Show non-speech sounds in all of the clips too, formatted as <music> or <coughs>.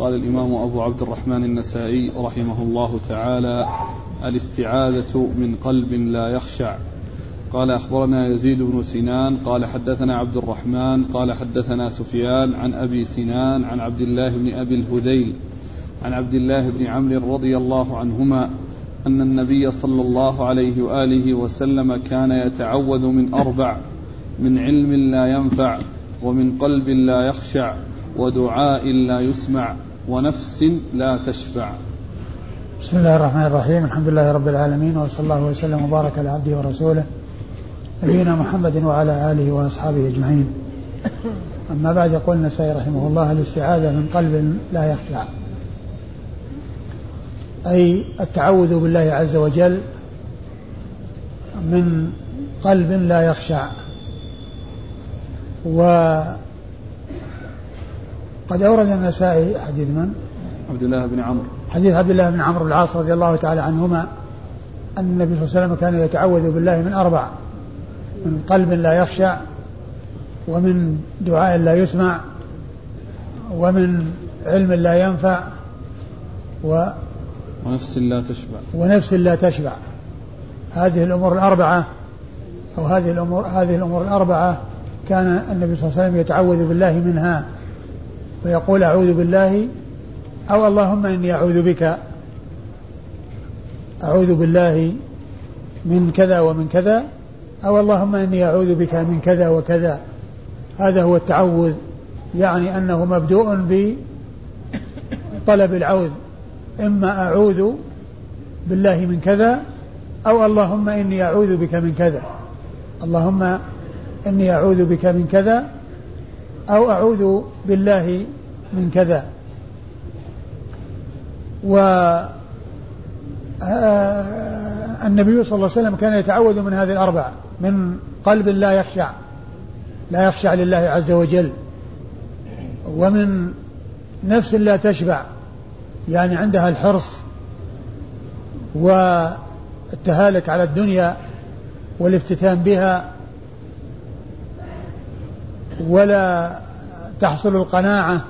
قال الإمام أبو عبد الرحمن النسائي رحمه الله تعالى الاستعاذة من قلب لا يخشع. قال أخبرنا يزيد بن سنان قال حدثنا عبد الرحمن قال حدثنا سفيان عن أبي سنان عن عبد الله بن أبي الهذيل عن عبد الله بن عمرو رضي الله عنهما أن النبي صلى الله عليه وآله وسلم كان يتعوذ من أربع من علم لا ينفع ومن قلب لا يخشع ودعاء لا يسمع. ونفس لا تشفع. بسم الله الرحمن الرحيم. الحمد لله رب العالمين وصلى الله وسلم وبارك على عبده ورسوله نبينا محمد وعلى آله وأصحابه أجمعين. أما بعد يقول النسائي رحمه الله الاستعاذة من قلب لا يخشع أي التعوذ بالله عز وجل من قلب لا يخشع. وقد أورد النسائي حديث من؟ عبد الله بن عمرو. حديث عبد الله بن عمرو العاص رضي الله تعالى عنهما أن النبي صلى الله عليه وسلم كان يتعوذ بالله من أربع من قلب لا يخشع ومن دعاء لا يسمع ومن علم لا ينفع و ونفس لا تشبع. ونفس لا تشبع. هذه الأمور الأربعة أو هذه الأمور هذه الأمور الأربعة كان النبي صلى الله عليه وسلم يتعوذ بالله منها. فيقول أعوذ بالله أو اللهم إني أعوذ بك. أعوذ بالله من كذا ومن كذا. أو اللهم إني أعوذ بك من كذا وكذا. هذا هو التعوذ يعني أنه مبدوء بطلب العوذ. إما أعوذ بالله من كذا أو اللهم إني أعوذ بك من كذا. اللهم إني أعوذ بك من كذا أو أعوذ بالله من كذا. و آه، النبي صلى الله عليه وسلم كان يتعوذ من هذه الأربع من قلب لا يخشع لا يخشع لله عز وجل ومن نفس لا تشبع يعني عندها الحرص والتهالك على الدنيا والافتتان بها ولا تحصل القناعة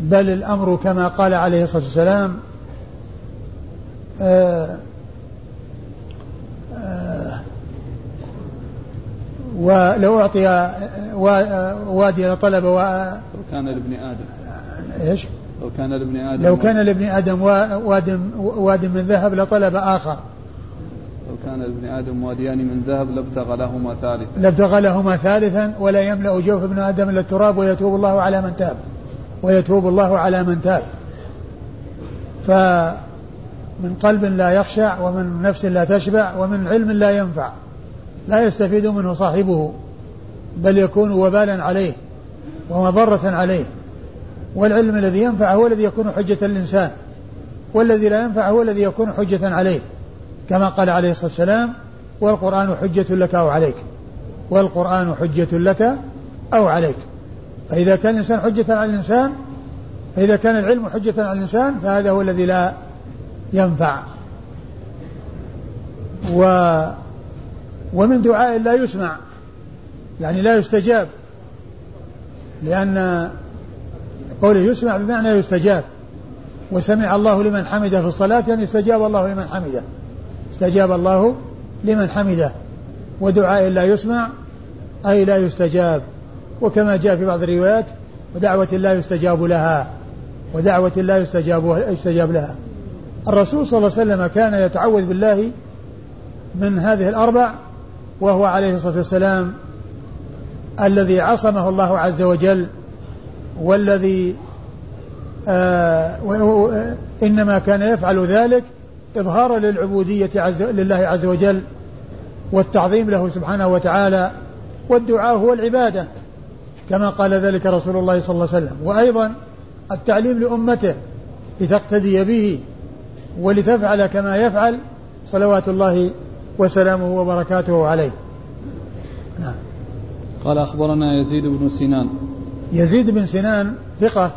بل الأمر كما قال عليه الصلاة والسلام آه آه ولو أعطي وادي لطلب و... كان لابن آدم إيش؟ لو كان لابن آدم لو كان لابن آدم واد واد من ذهب لطلب آخر لو كان لابن آدم واديان من ذهب لابتغى لهما ثالثا. لابتغى لهما ثالثا ولا يملأ جوف ابن آدم إلا التراب ويتوب الله على من تاب. ويتوب الله على من تاب. فمن قلب لا يخشع ومن نفس لا تشبع ومن علم لا ينفع. لا يستفيد منه صاحبه بل يكون وبالا عليه ومضرة عليه. والعلم الذي ينفع هو الذي يكون حجة للإنسان والذي لا ينفع هو الذي يكون حجة عليه. كما قال عليه الصلاة والسلام والقرآن حجة لك أو عليك. والقرآن حجة لك أو عليك. فإذا كان الإنسان حجة على الإنسان فإذا كان العلم حجة على الإنسان فهذا هو الذي لا ينفع. و ومن دعاء لا يسمع يعني لا يستجاب. لأن قوله يسمع بمعنى يستجاب. وسمع الله لمن حمده في الصلاة يعني استجاب الله لمن حمده. استجاب الله لمن حمده. ودعاء لا يسمع أي لا يستجاب. وكما جاء في بعض الروايات ودعوة لا يستجاب لها ودعوة لا يستجاب يستجاب لها. الرسول صلى الله عليه وسلم كان يتعوذ بالله من هذه الأربع وهو عليه الصلاة والسلام الذي عصمه الله عز وجل والذي آه إنما كان يفعل ذلك إظهارا للعبودية عز لله عز وجل والتعظيم له سبحانه وتعالى والدعاء هو العبادة كما قال ذلك رسول الله صلى الله عليه وسلم. وأيضا التعليم لأمته لتقتدي به ولتفعل كما يفعل صلوات الله وسلامه وبركاته عليه. نعم. قال أخبرنا يزيد بن سنان. يزيد بن سنان ثقة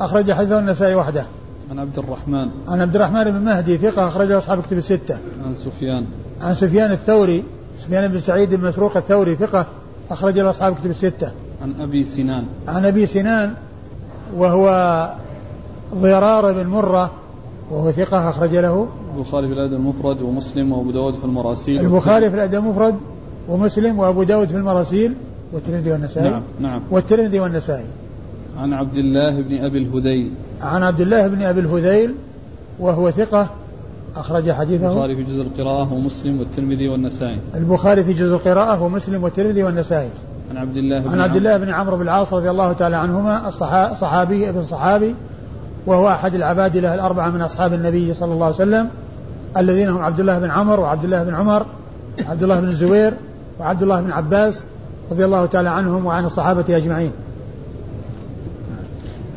أخرج حديثه النسائي وحده. عن عبد الرحمن. عن عبد الرحمن بن مهدي ثقة أخرج أصحاب كتب الستة. عن سفيان. عن سفيان الثوري سفيان بن سعيد بن مسروق الثوري ثقة أخرج له أصحاب كتب الستة. عن أبي سنان. عن أبي سنان وهو ضرار بن مرة وهو ثقة أخرج له. البخاري في الأدب المفرد ومسلم وأبو داود في المراسيل. البخاري في الأدب المفرد ومسلم وأبو داود في المراسيل والترمذي والنسائي. نعم نعم. والترمذي والنسائي. عن عبد الله بن أبي الهذيل. عن عبد الله بن أبي الهذيل وهو ثقة أخرج حديثه. البخاري في جزء القراءة ومسلم والترمذي والنسائي. البخاري في جزء القراءة ومسلم والترمذي والنسائي. عن عبد الله بن عن عبد الله بن عمرو بن العاص رضي الله تعالى عنهما الصحابي ابن صحابي وهو أحد العبادلة الأربعة من أصحاب النبي صلى الله عليه وسلم الذين هم عبد الله بن عمر وعبد الله بن عمر وعبد الله بن الزبير وعبد الله بن عباس رضي الله تعالى عنهم وعن الصحابة أجمعين.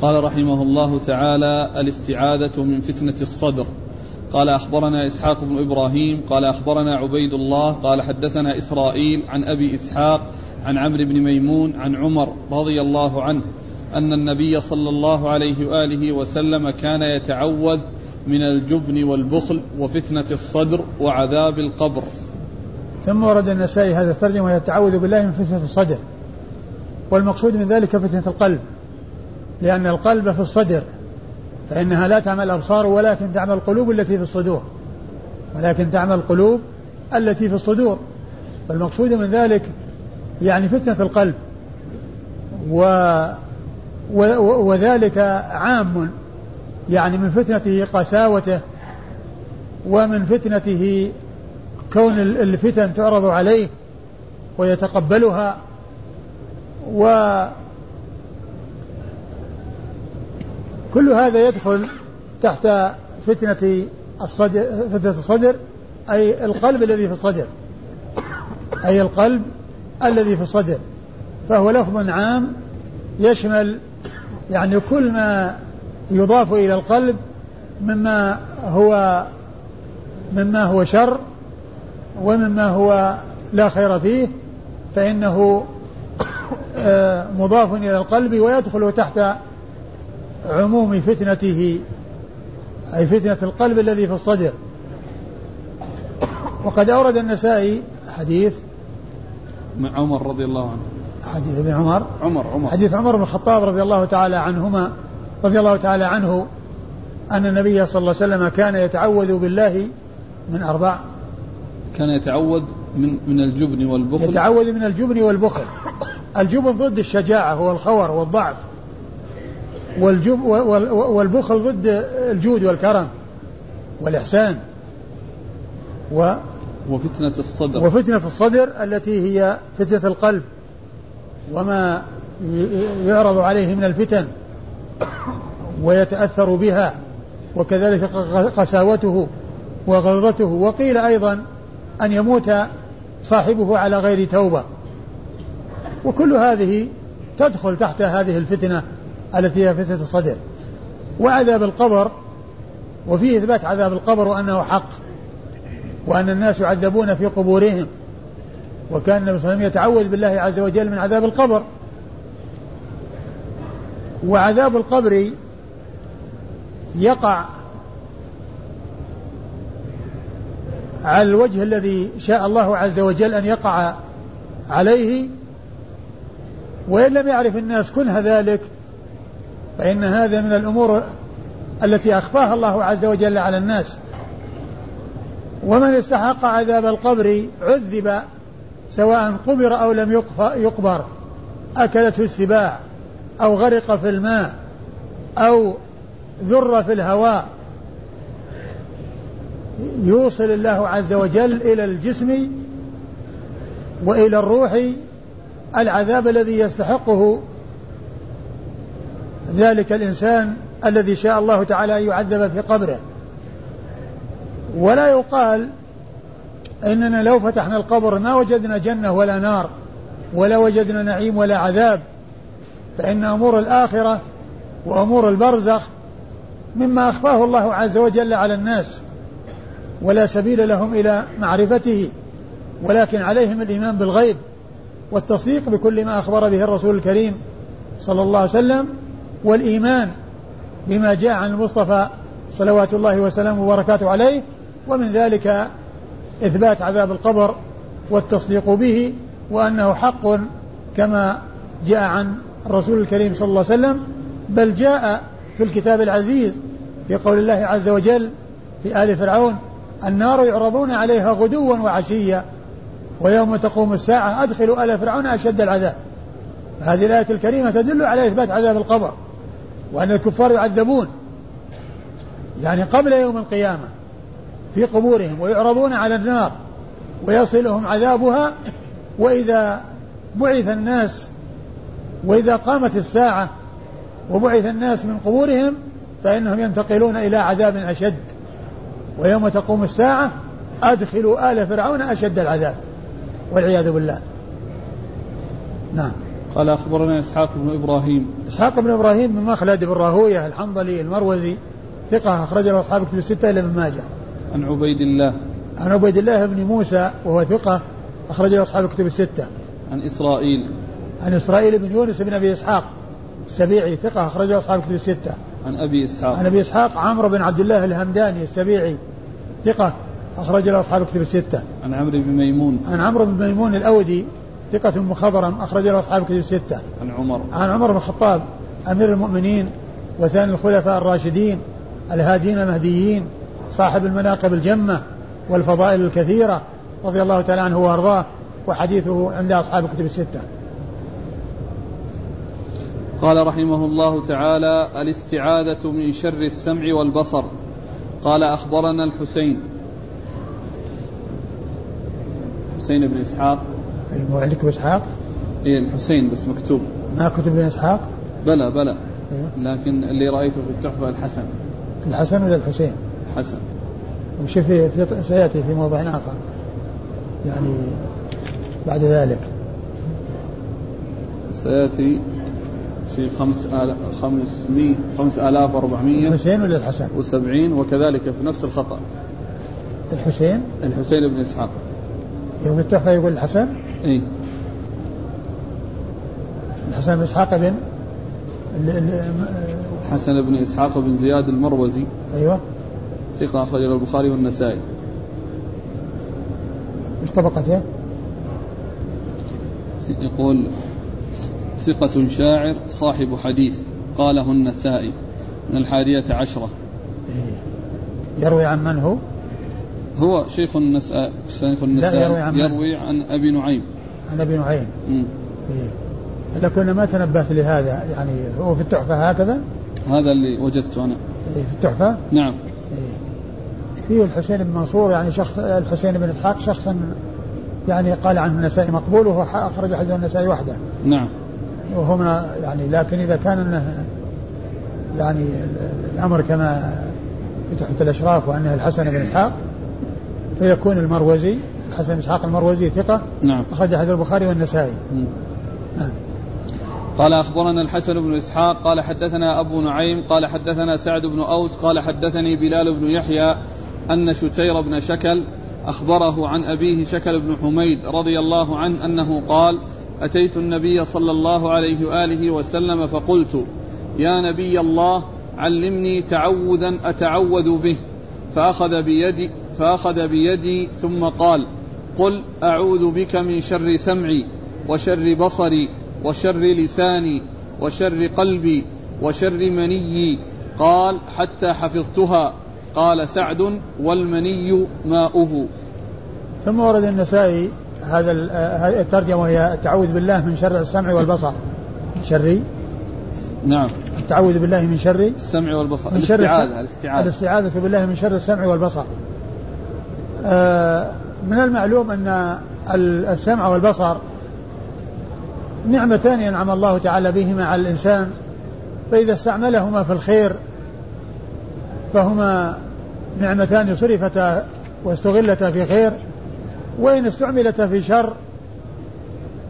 قال رحمه الله تعالى الاستعاذة من فتنة الصدر. قال أخبرنا إسحاق بن إبراهيم قال أخبرنا عبيد الله قال حدثنا إسرائيل عن أبي إسحاق عن عمرو بن ميمون عن عمر رضي الله عنه أن النبي صلى الله عليه وآله وسلم كان يتعوذ من الجبن والبخل وفتنة الصدر وعذاب القبر. ثم ورد النسائي هذا الترجمة وهي التعوذ بالله من فتنة الصدر والمقصود من ذلك فتنة القلب. لأن القلب في الصدر فإنها لا تعمل الأبصار ولكن تعمل القلوب التي في الصدور. ولكن تعمل القلوب التي في الصدور. والمقصود من ذلك يعني فتنة القلب. و وذلك عام يعني من فتنته قساوته ومن فتنته كون الفتن تعرض عليه ويتقبلها. و كل هذا يدخل تحت فتنة الصدر فتنة الصدر أي القلب الذي في الصدر. أي القلب الذي في الصدر. فهو لفظ عام يشمل يعني كل ما يضاف إلى القلب مما هو مما هو شر ومما هو لا خير فيه فإنه آه، مضاف إلى القلب ويدخل تحت عموم فتنته أي فتنة القلب الذي في الصدر. وقد أورد النسائي حديث عمر رضي الله عنه. حديث ابن عمر. عمر عمر. حديث عمر بن الخطاب رضي الله تعالى عنهما رضي الله تعالى عنه أن النبي صلى الله عليه وسلم كان يتعوذ بالله من أربع. كان يتعوذ من من الجبن والبخل. يتعوذ من الجبن والبخل. الجبن ضد الشجاعة هو الخور والضعف. والجب والبخل ضد الجود والكرم والإحسان. و وفتنة الصدر. وفتنة الصدر التي هي فتنة القلب وما يعرض عليه من الفتن ويتأثر بها وكذلك قساوته وغلظته. وقيل أيضا أن يموت صاحبه على غير توبة. وكل هذه تدخل تحت هذه الفتنة. التي هي فتنة الصدر. وعذاب القبر وفيه إثبات عذاب القبر وأنه حق وأن الناس يعذبون في قبورهم. وكان النبي صلى الله عليه وسلم يتعوذ بالله عز وجل من عذاب القبر. وعذاب القبر يقع على الوجه الذي شاء الله عز وجل أن يقع عليه وإن لم يعرف الناس كنه ذلك فإن هذا من الأمور التي أخفاها الله عز وجل على الناس. ومن استحق عذاب القبر عذب سواء قبر أو لم يقبر. أكلته السباع أو غرق في الماء أو ذر في الهواء. يوصل الله عز وجل إلى الجسم وإلى الروح العذاب الذي يستحقه ذلك الإنسان الذي شاء الله تعالى أن يعذب في قبره. ولا يقال إننا لو فتحنا القبر ما وجدنا جنة ولا نار ولا وجدنا نعيم ولا عذاب فإن أمور الآخرة وأمور البرزخ مما أخفاه الله عز وجل على الناس ولا سبيل لهم إلى معرفته ولكن عليهم الإيمان بالغيب والتصديق بكل ما أخبر به الرسول الكريم صلى الله عليه وسلم والإيمان بما جاء عن المصطفى صلوات الله وسلامه وبركاته عليه ومن ذلك إثبات عذاب القبر والتصديق به وأنه حق كما جاء عن الرسول الكريم صلى الله عليه وسلم بل جاء في الكتاب العزيز في قول الله عز وجل في آل فرعون النار يعرضون عليها غدوا وعشيا ويوم تقوم الساعة أدخلوا آل فرعون أشد العذاب. هذه الآية الكريمة تدل على إثبات عذاب القبر. وأن الكفار يعذبون. يعني قبل يوم القيامة في قبورهم ويعرضون على النار ويصلهم عذابها وإذا بعث الناس وإذا قامت الساعة وبعث الناس من قبورهم فإنهم ينتقلون إلى عذاب أشد. ويوم تقوم الساعة أدخلوا آل فرعون أشد العذاب والعياذ بالله. نعم. قال أخبرنا إسحاق بن إبراهيم. إسحاق بن إبراهيم بن مخلد بن راهوية الحنظلي المروزي ثقة أخرج له أصحاب كتب الستة إلا ابن ماجه. عن عبيد الله. عن عبيد الله بن موسى وهو ثقة أخرج له أصحاب الكتب الستة. عن إسرائيل. عن إسرائيل بن يونس بن أبي إسحاق السبيعي ثقة أخرج له أصحاب الكتب الستة. عن أبي إسحاق. عن أبي إسحاق عمرو بن عبد الله الهمداني السبيعي ثقة أخرج له أصحاب الكتب الستة. عن عمرو بن ميمون. عن عمرو بن ميمون الأودي ثقة مخضرم أخرج له أصحاب الكتب الستة. عن عمر. عن عمر بن الخطاب أمير المؤمنين وثاني الخلفاء الراشدين الهادين المهديين صاحب المناقب الجمة والفضائل الكثيرة رضي الله تعالى عنه وأرضاه وحديثه عند أصحاب الكتب الستة. قال رحمه الله تعالى الاستعاذة من شر السمع والبصر قال أخبرنا الحسين حسين بن إسحاق. مو عندك إسحاق؟ إيه الحسين بس مكتوب. ما كتب بن إسحاق؟ بلى بلى. أيوه. لكن اللي رأيته في التحفة الحسن. الحسن ولا الحسين؟ حسن. وش في, في سيأتي في موضع آخر. يعني بعد ذلك. سيأتي في خمس آل خمسمية خمس آلاف وأربعمية الحسين ولا الحسن؟ وسبعين وكذلك في نفس الخطأ. الحسين؟ الحسين بن إسحاق. يوم التحفة يقول الحسن؟ إيه الحسن بن إسحاق بن ال- ال- حسن بن إسحاق بن زياد المروزي أيوه ثقة أخرجه البخاري والنسائي إيش طبقته؟ يقول ثقة شاعر صاحب حديث قاله النسائي من الحادية عشرة إيه. يروي عن من هو؟ هو شيخ النسائي شيخ النسائي يروي عن؟ يروي عن أبي نعيم عن أبي نعيم مم. إيه. لكن ما تنبهت لهذا يعني هو في التحفة هكذا هذا اللي وجدته أنا إيه في التحفة نعم إيه. فيه الحسين بن منصور يعني شخص الحسين بن إسحاق شخصا يعني قال عنه النسائي مقبول وهو أخرج حديث النسائي وحده نعم وهو من يعني لكن إذا كان إنه يعني الأمر كما في تحفة الأشراف وأنه الحسن بن إسحاق فيكون المروزي الحسن بن إسحاق المروزي ثقة نعم. أخرج حديث البخاري والنسائي. نعم. قال أخبرنا الحسن بن إسحاق قال حدثنا أبو نعيم قال حدثنا سعد بن أوس قال حدثني بلال بن يحيى أن شتير بن شكل أخبره عن أبيه شكل بن حميد رضي الله عنه أنه قال أتيت النبي صلى الله عليه وآله وسلم فقلت يا نبي الله علمني تعوذا أتعوذ به فأخذ بيدي فأخذ بيدي ثم قال قل أعوذ بك من شر سمعي وشر بصري وشر لساني وشر قلبي وشر مني قال حتى حفظتها. قال سعد والمني ماؤه. ثم ورد النسائي هذا هذه الترجمة وهي التعوذ بالله من شر السمع والبصر. من شر نعم. التعوذ بالله من شر السمع والبصر. من شر الاستعاذة الاستعاذة. الاستعاذة بالله من شر السمع والبصر. آه، من المعلوم أن ال- السمع والبصر نعمتان أنعم الله تعالى بهما على الإنسان فإذا استعملهما في الخير فهما نعمتان صرفتا واستغلتا في خير وإن استعملتا في شر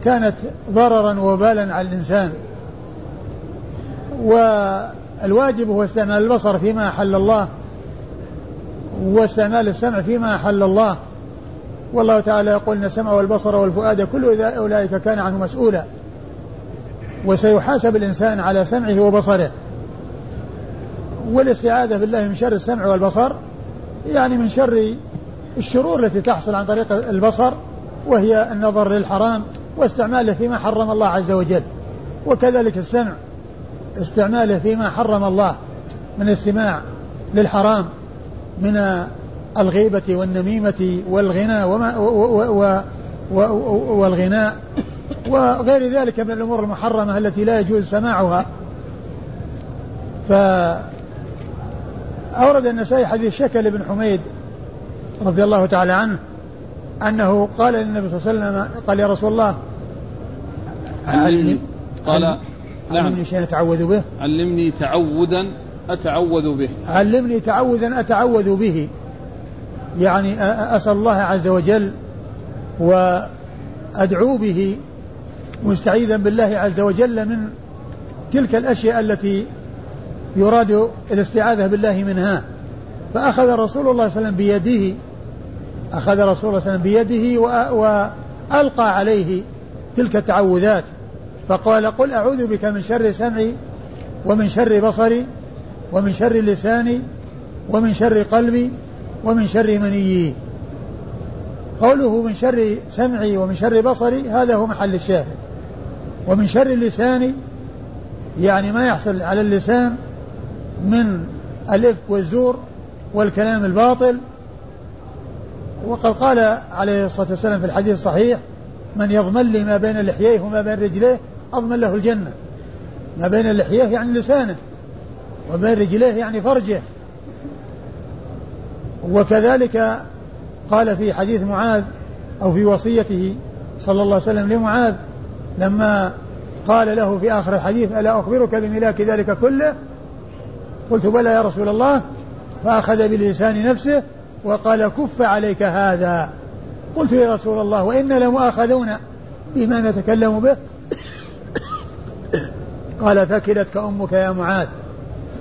كانت ضررا وبالا على الإنسان. والواجب هو استعمال البصر فيما أحل الله. واستعمال السمع فيما أحل الله. والله تعالى يقول إن السمع والبصر والفؤاد كل أولئك كان عنه مسؤولا. وسيحاسب الإنسان على سمعه وبصره. والاستعاذة بالله من شر السمع والبصر يعني من شر الشرور التي تحصل عن طريق البصر وهي النظر للحرام واستعماله فيما حرم الله عز وجل. وكذلك السمع استعماله فيما حرم الله من استماع للحرام. من الغيبة والنميمة والغناء وما و و و والغناء. وغير ذلك من الأمور المحرمة التي لا يجوز سماعها. فأورد النسائي حديث شكل بن حميد رضي الله تعالى عنه أنه قال للنبي صلى الله عليه وسلم قال يا رسول الله علمني. قال نعم. علمني شيئا أتعوذ به. علمني تعوذا أتعوذ به. علمني تعوذا أتعوذ به. يعني أسأل الله عز وجل وأدعو به مستعيذا بالله عز وجل من تلك الأشياء التي يراد الاستعاذة بالله منها. فأخذ رسول الله صلى الله عليه وسلم بيده أخذ رسول الله صلى الله عليه وسلم بيده وألقى عليه تلك التعوذات. فقال قل أعوذ بك من شر سمعي ومن شر بصري ومن شر لساني ومن شر قلبي ومن شر منيي. قوله من شر سمعي ومن شر بصري هذا هو محل الشاهد. ومن شر لساني يعني ما يحصل على اللسان من الإفك والزور والكلام الباطل. وقد قال عليه الصلاة والسلام في الحديث الصحيح من يضمن لي ما بين لحييه وما بين رجليه أضمن له الجنة. ما بين لحييه يعني لسانه. وبين رجليه يعني فرجه. وكذلك قال في حديث معاذ أو في وصيته صلى الله عليه وسلم لمعاذ لما قال له في آخر الحديث ألا أخبرك بملاك ذلك كله؟ قلت بلى يا رسول الله. فأخذ بلسان نفسه وقال كف عليك هذا. قلت يا رسول الله وإنا لمؤاخذون بما نتكلم به. <coughs> قال ثكلتك أمك يا معاذ.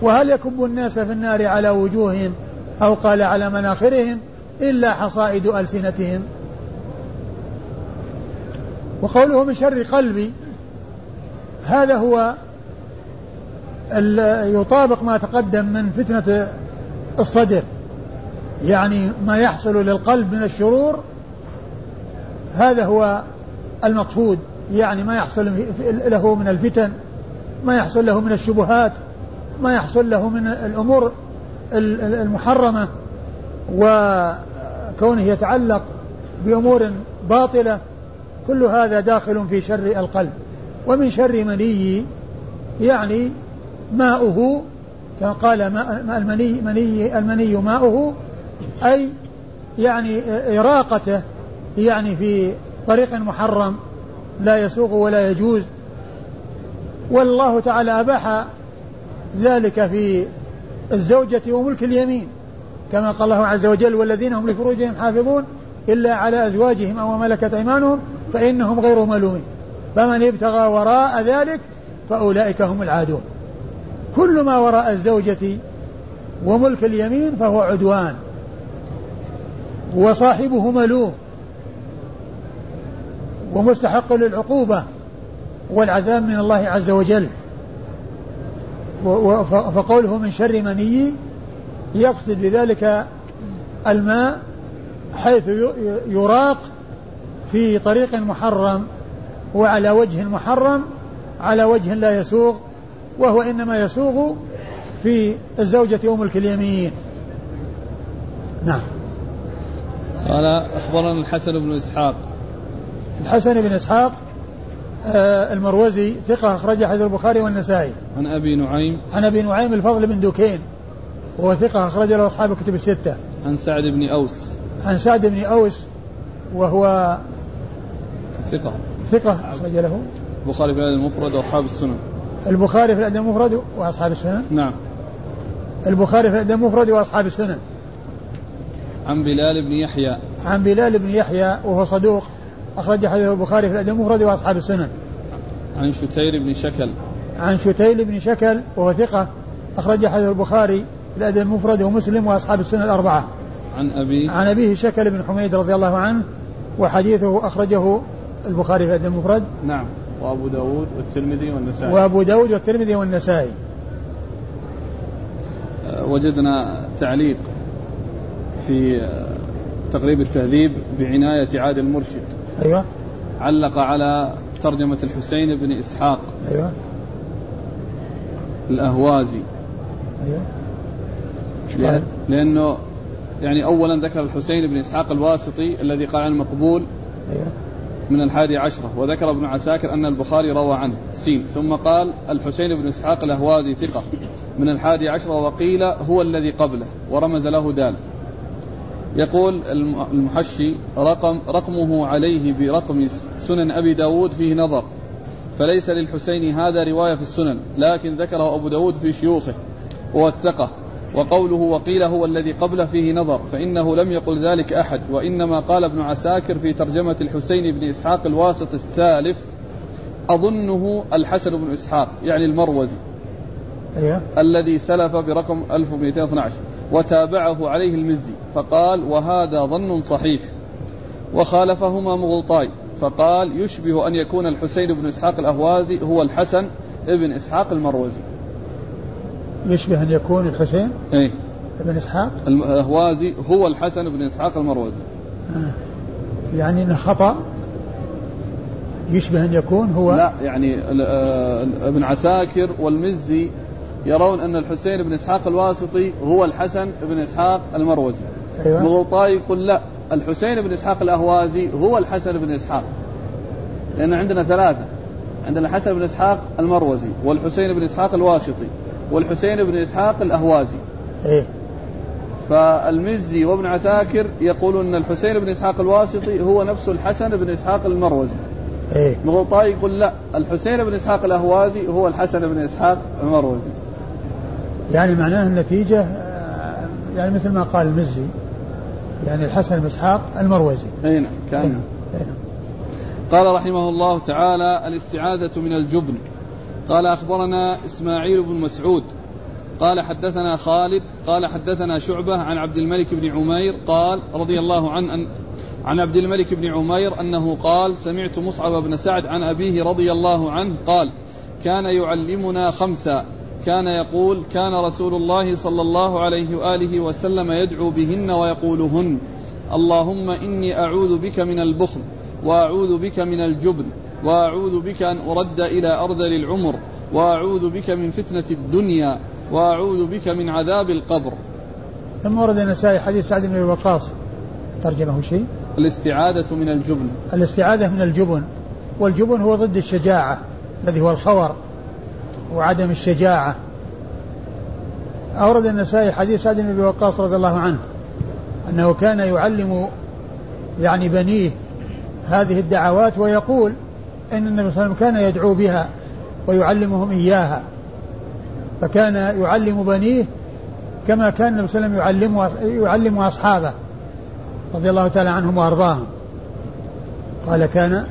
وهل يكب الناس في النار على وجوههم أو قال على مناخرهم إلا حصائد ألسنتهم؟ وقوله من شر قلبي هذا هو يطابق ما تقدم من فتنة الصدر. يعني ما يحصل للقلب من الشرور هذا هو المقصود. يعني ما يحصل له من الفتن ما يحصل له من الشبهات. ما يحصل له من الأمور المحرمة وكونه يتعلق بأمور باطلة كل هذا داخل في شر القلب. ومن شر مني يعني ماؤه كما قال المني مني المني ماؤه أي يعني إراقته يعني في طريق محرم لا يسوق ولا يجوز. والله تعالى أباح ذلك في الزوجة وملك اليمين كما قال الله عز وجل والذين هم لفروجهم حافظون إلا على أزواجهم أو ملكت أيمانهم فإنهم غير ملومين. فمن ابتغى وراء ذلك فأولئك هم العادون. كل ما وراء الزوجة وملك اليمين فهو عدوان وصاحبه ملوم ومستحق للعقوبة والعذاب من الله عز وجل. فقوله من شر مني يقصد بذلك الماء حيث يراق في طريق محرم وعلى وجه محرم على وجه لا يسوغ وهو إنما يسوغ في الزوجة وملك اليمين نعم. قال أخبرنا الحسن بن إسحاق. الحسن بن إسحاق المروزي ثقة أخرج حديث البخاري والنسائي. عن أبي نعيم. عن أبي نعيم الفضل بن دكين. وهو ثقة أخرج له أصحاب الكتب الستة. عن سعد بن أوس. عن سعد بن أوس وهو ثقة. ثقة أخرج له. البخاري في الأدب المفرد وأصحاب السنن. البخاري في الأدب المفرد وأصحاب السنن. نعم. البخاري في الأدب المفرد وأصحاب السنن. عن بلال بن يحيى. عن بلال بن يحيى وهو صدوق. أخرج حديث البخاري في الأدب المفرد وأصحاب السنن. عن شتير بن شكل. عن شتيل بن شكل وهو ثقة أخرج حديث البخاري في الأدب المفرد ومسلم وأصحاب السنن الأربعة. عن أبي عن أبيه شكل بن حميد رضي الله عنه وحديثه أخرجه البخاري في الأدب المفرد. نعم. وأبو داود والترمذي والنسائي. وأبو داود والترمذي والنسائي. وجدنا تعليق في تقريب التهذيب بعناية عادل المرشد. أيوة. علق على ترجمة الحسين بن إسحاق. أيوة. الأهوازي. أيوه. لأنه يعني أولا ذكر الحسين بن إسحاق الواسطي الذي قال عنه مقبول أيوه. من الحادي عشرة وذكر ابن عساكر أن البخاري روى عنه سين ثم قال الحسين بن إسحاق الأهوازي ثقة. من الحادي عشرة وقيل هو الذي قبله ورمز له دال. يقول المحشي رقم رقمه عليه برقم سنن أبي داود فيه نظر فليس للحسين هذا رواية في السنن لكن ذكره أبو داود في شيوخه ووثقه وقوله وقيل هو الذي قبله فيه نظر فإنه لم يقل ذلك أحد وإنما قال ابن عساكر في ترجمة الحسين بن إسحاق الواسط السالف أظنه الحسن بن إسحاق يعني المروزي أيوه. الذي سلف برقم 1212 وتابعه عليه المزي فقال وهذا ظن صحيح. وخالفهما مغلطاي فقال يشبه أن يكون الحسين بن إسحاق الأهوازي هو الحسن ابن إسحاق المروزي. يشبه أن يكون الحسين إيه. ابن إسحاق؟ الأهوازي هو الحسن بن إسحاق المروزي. آه. يعني أنه خطأ يشبه أن يكون هو لا يعني آه، ابن عساكر والمزي يرون أن الحسين بن إسحاق الواسطي هو الحسن بن إسحاق المروزي أيوة. مغلطاي يقول لا الحسين بن إسحاق الأهوازي هو الحسن بن إسحاق لأن عندنا ثلاثة عندنا الحسن بن إسحاق المروزي والحسين بن إسحاق الواسطي والحسين بن إسحاق الأهوازي إيه فالمزي وابن عساكر يقولون أن الحسين بن إسحاق الواسطي هو نفس الحسن بن إسحاق المروزي إيه مغلطاي يقول لا الحسين بن إسحاق الأهوازي هو الحسن بن إسحاق المروزي يعني معناه النتيجة آه، يعني مثل ما قال المزي يعني الحسن بن إسحاق المروزي. أي نعم كان. نعم قال رحمه الله تعالى الاستعاذة من الجبن قال أخبرنا إسماعيل بن مسعود قال حدثنا خالد قال حدثنا شعبة عن عبد الملك بن عمير قال رضي الله عنه أن عن عبد الملك بن عمير أنه قال سمعت مصعب بن سعد عن أبيه رضي الله عنه قال كان يعلمنا خمسا كان يقول كان رسول الله صلى الله عليه وآله وسلم يدعو بهن ويقولهن اللهم إني أعوذ بك من البخل وأعوذ بك من الجبن وأعوذ بك أن أرد إلى أرذل العمر وأعوذ بك من فتنة الدنيا وأعوذ بك من عذاب القبر. ثم ورد النسائي حديث سعد بن الوقاص ترجمه شيء؟ الاستعاذة من الجبن. الاستعاذة من الجبن والجبن هو ضد الشجاعة الذي هو الخور. وعدم الشجاعة. أورد النسائي حديث سعد بن وقاص رضي الله عنه أنه كان يعلم يعني بنيه هذه الدعوات ويقول أن النبي صلى الله عليه وسلم كان يدعو بها ويعلمهم إياها. فكان يعلم بنيه كما كان النبي صلى الله عليه وسلم يعلم يعلم أصحابه رضي الله تعالى عنهم وأرضاهم. قال كان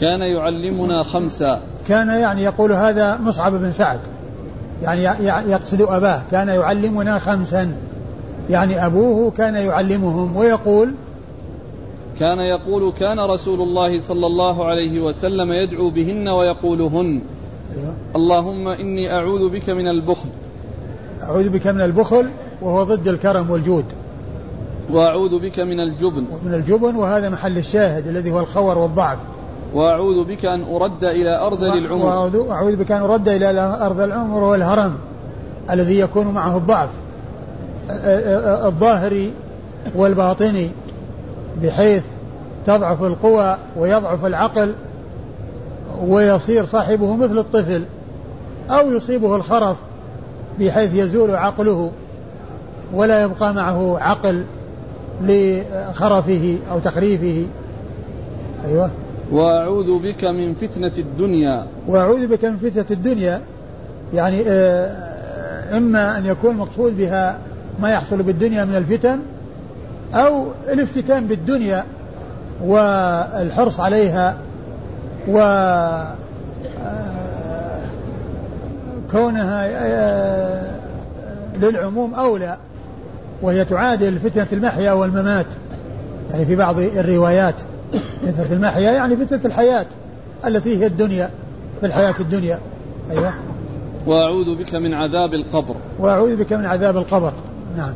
كان يعلمنا خمسا كان يعني يقول هذا مصعب بن سعد. يعني يقصد أباه كان يعلمنا خمسا. يعني أبوه كان يعلمهم ويقول كان يقول كان رسول الله صلى الله عليه وسلم يدعو بهن ويقولهن. أيوة. اللهم إني أعوذ بك من البخل. أعوذ بك من البخل وهو ضد الكرم والجود. وأعوذ بك من الجبن. ومن الجبن وهذا محل الشاهد الذي هو الخور والضعف. وأعوذ بك أن أرد إلى أرذل العمر. وأعوذ بك أن أرد إلى أرض العمر والهرم الذي يكون معه الضعف الظاهري والباطني بحيث تضعف القوى ويضعف العقل ويصير صاحبه مثل الطفل أو يصيبه الخرف بحيث يزول عقله ولا يبقى معه عقل لخرفه أو تخريفه. أيوه. وأعوذ بك من فتنة الدنيا. وأعوذ بك من فتنة الدنيا. يعني آه، إما أن يكون مقصود بها ما يحصل بالدنيا من الفتن أو الافتتان بالدنيا والحرص عليها و آه، كونها آه، للعموم أولى وهي تعادل فتنة المحيا والممات. يعني في بعض الروايات فتنة المحيا يعني فتنة الحياة التي هي الدنيا في الحياة الدنيا. أيوة. وأعوذ بك من عذاب القبر. وأعوذ بك من عذاب القبر. نعم.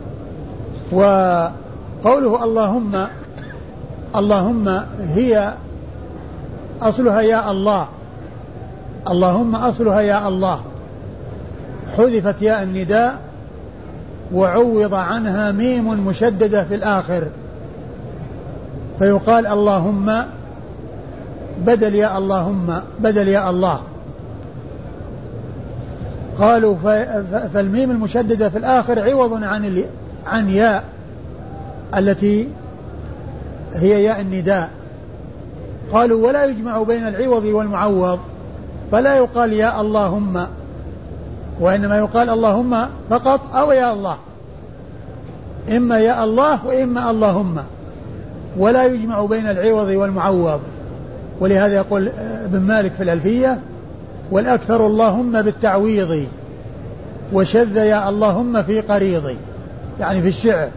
وقوله اللهم اللهم هي أصلها يا الله. اللهم أصلها يا الله. حذفت ياء النداء وعوض عنها ميم مشددة في الآخر. فيقال اللهم بدل يا اللهم بدل يا الله. قالوا فالميم المشددة في الآخر عوض عن عن ياء التي هي ياء النداء. قالوا ولا يجمع بين العوض والمعوض فلا يقال يا اللهم وإنما يقال اللهم فقط أو يا الله. إما يا الله وإما اللهم. ولا يجمع بين العوض والمعوض. ولهذا يقول ابن مالك في الألفية والأكثر اللهم بالتعويض وشذ يا اللهم في قريضي يعني في الشعر.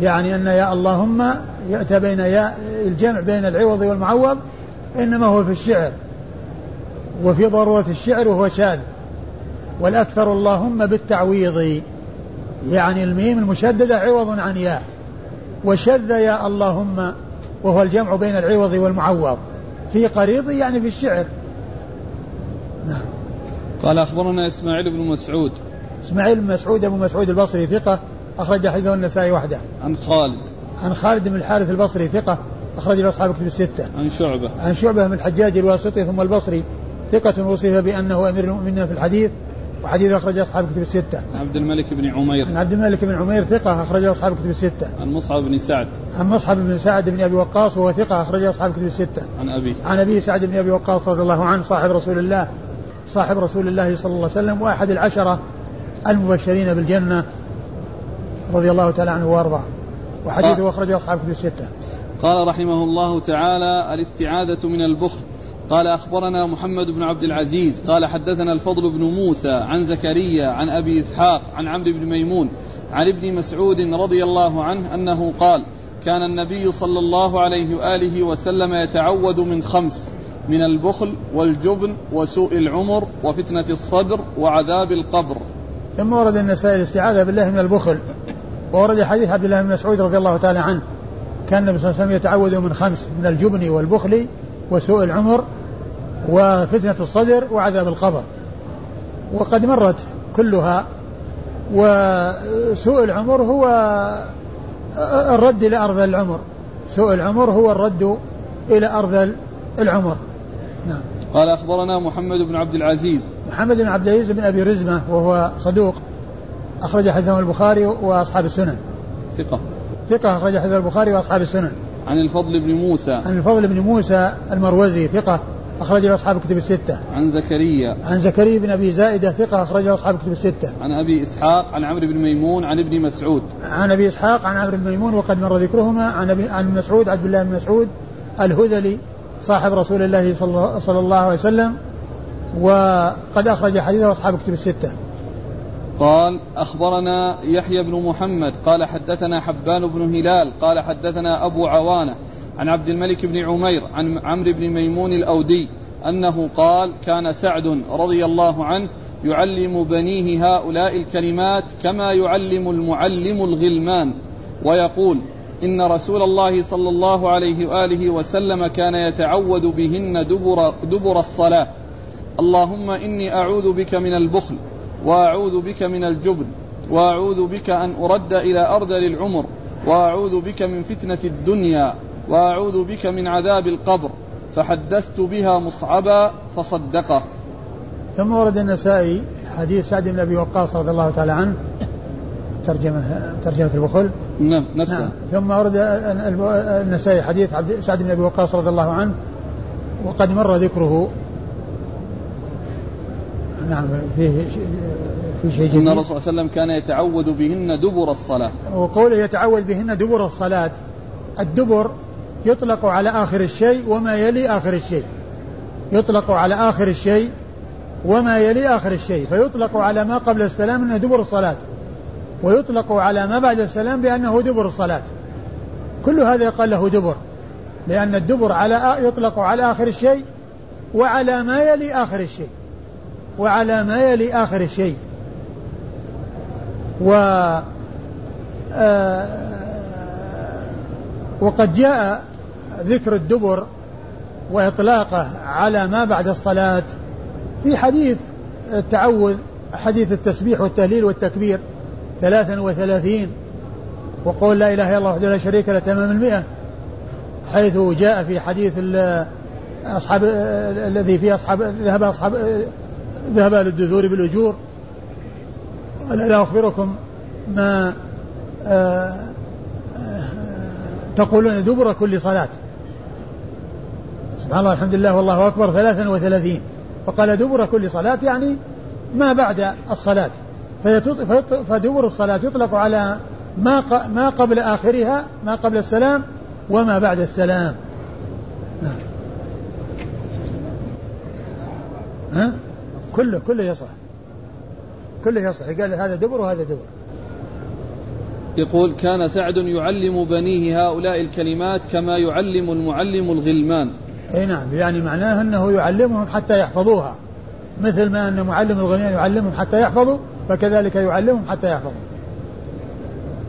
يعني أن يا اللهم يأتى بين يا الجمع بين العوض والمعوض إنما هو في الشعر. وفي ضرورة الشعر وهو شاذ. والأكثر اللهم بالتعويض. يعني الميم المشددة عوض عن ياء. وشذ يا اللهم وهو الجمع بين العوض والمعوض. في قريض يعني في الشعر. نعم. قال أخبرنا إسماعيل بن مسعود. إسماعيل بن مسعود أبو مسعود البصري ثقة أخرج حديثه النسائي وحده. عن خالد. عن خالد بن الحارث البصري ثقة أخرج له أصحاب كتب الستة. عن شعبة. عن شعبة بن الحجاج الواسطي ثم البصري ثقة وصف بأنه أمير المؤمنين في الحديث. وحديث أخرج أصحاب كتب الستة. عن عبد الملك بن عمير. عن عبد الملك بن عمير ثقة أخرجه أصحاب كتب الستة. عن مصعب بن سعد. عن مصعب بن سعد بن أبي وقاص وهو ثقة أخرجه أصحاب كتب الستة. عن أبي. عن أبي سعد بن أبي وقاص رضي الله عنه صاحب رسول الله صاحب رسول الله صلى الله عليه وسلم وأحد العشرة المبشرين بالجنة رضي الله تعالى عنه وأرضاه. وحديثه أخرجه أصحاب كتب الستة. قال رحمه الله تعالى الاستعاذة من البخل قال أخبرنا محمد بن عبد العزيز قال حدثنا الفضل بن موسى عن زكريا عن أبي إسحاق عن عمرو بن ميمون عن ابن مسعود رضي الله عنه أنه قال كان النبي صلى الله عليه وآله وسلم يتعوذ من خمس من البخل والجبن وسوء العمر وفتنة الصدر وعذاب القبر. ثم ورد النسائي الاستعاذة بالله من البخل وورد حديث عبد الله بن مسعود رضي الله تعالى عنه. كان النبي صلى الله عليه وسلم يتعوذ من خمس من الجبن والبخل وسوء العمر وفتنة الصدر وعذاب القبر. وقد مرت كلها وسوء العمر هو الرد إلى أرض العمر. سوء العمر هو الرد إلى أرض العمر. نعم. قال أخبرنا محمد بن عبد العزيز. محمد بن عبد العزيز بن أبي رزمة وهو صدوق أخرج حديثه البخاري وأصحاب السنن. ثقة. ثقة أخرج حديث البخاري وأصحاب السنن. عن الفضل بن موسى. عن الفضل بن موسى المروزي ثقة. أخرج له أصحاب الكتب الستة. عن زكريا. عن زكريا بن أبي زائدة ثقة أخرج له أصحاب الكتب الستة. عن أبي إسحاق عن عمرو بن ميمون عن ابن مسعود. عن أبي إسحاق عن عمرو بن ميمون وقد مر ذكرهما عن أبي عن مسعود عبد الله بن مسعود الهذلي صاحب رسول الله صلى الله عليه وسلم وقد أخرج حديثه أصحاب الكتب الستة. قال أخبرنا يحيى بن محمد قال حدثنا حبان بن هلال قال حدثنا أبو عوانة عن عبد الملك بن عمير عن عمرو بن ميمون الأودي أنه قال كان سعد رضي الله عنه يعلم بنيه هؤلاء الكلمات كما يعلم المعلم الغلمان ويقول إن رسول الله صلى الله عليه وآله وسلم كان يتعود بهن دبر, دبر الصلاة. اللهم إني أعوذ بك من البخل وأعوذ بك من الجبن وأعوذ بك أن أرد إلى أرذل العمر وأعوذ بك من فتنة الدنيا. وأعوذ بك من عذاب القبر فحدثت بها مصعبا فصدقه. ثم ورد النسائي حديث سعد بن أبي وقاص رضي الله تعالى عنه ترجمه ترجمة البخل. نعم نفسه. نعم. ثم ورد النسائي حديث عبد سعد بن أبي وقاص رضي الله عنه وقد مر ذكره. نعم فيه في شيء جديد. ان الرسول صلى الله عليه وسلم كان يتعوذ بهن دبر الصلاة. وقوله يتعوذ بهن دبر الصلاة الدبر يطلق على آخر الشيء وما يلي آخر الشيء. يطلق على آخر الشيء وما يلي آخر الشيء. فيطلق على ما قبل السلام أنه دبر الصلاة. ويطلق على ما بعد السلام بأنه دبر الصلاة. كل هذا يقال له دبر. لأن الدبر على يطلق على آخر الشيء وعلى ما يلي آخر الشيء. وعلى ما يلي آخر الشيء. و آه وقد جاء ذكر الدبر وإطلاقه على ما بعد الصلاة في حديث التعوذ حديث التسبيح والتهليل والتكبير ثلاثا وثلاثين وقول لا إله إلا الله وحده لا شريك له تمام المئة حيث جاء في حديث أصحاب الذي فيه أصحاب ذهب أصحاب ذهب للدثور بالأجور. قال لا أخبركم ما آه، تقولون دبر كل صلاة. سبحان الله الحمد لله والله أكبر ثلاثا وثلاثين. فقال دبر كل صلاة يعني ما بعد الصلاة. فدبر الصلاة يطلق على ما ما قبل آخرها ما قبل السلام وما بعد السلام. نعم. ها؟ كله كله يصح. كله يصح. قال هذا دبر وهذا دبر. يقول كان سعد يعلم بنيه هؤلاء الكلمات كما يعلم المعلم الغلمان. إي نعم يعني معناه أنه يعلمهم حتى يحفظوها. مثل ما أن معلم الغلمان يعلمهم حتى يحفظوا فكذلك يعلمهم حتى يحفظوا.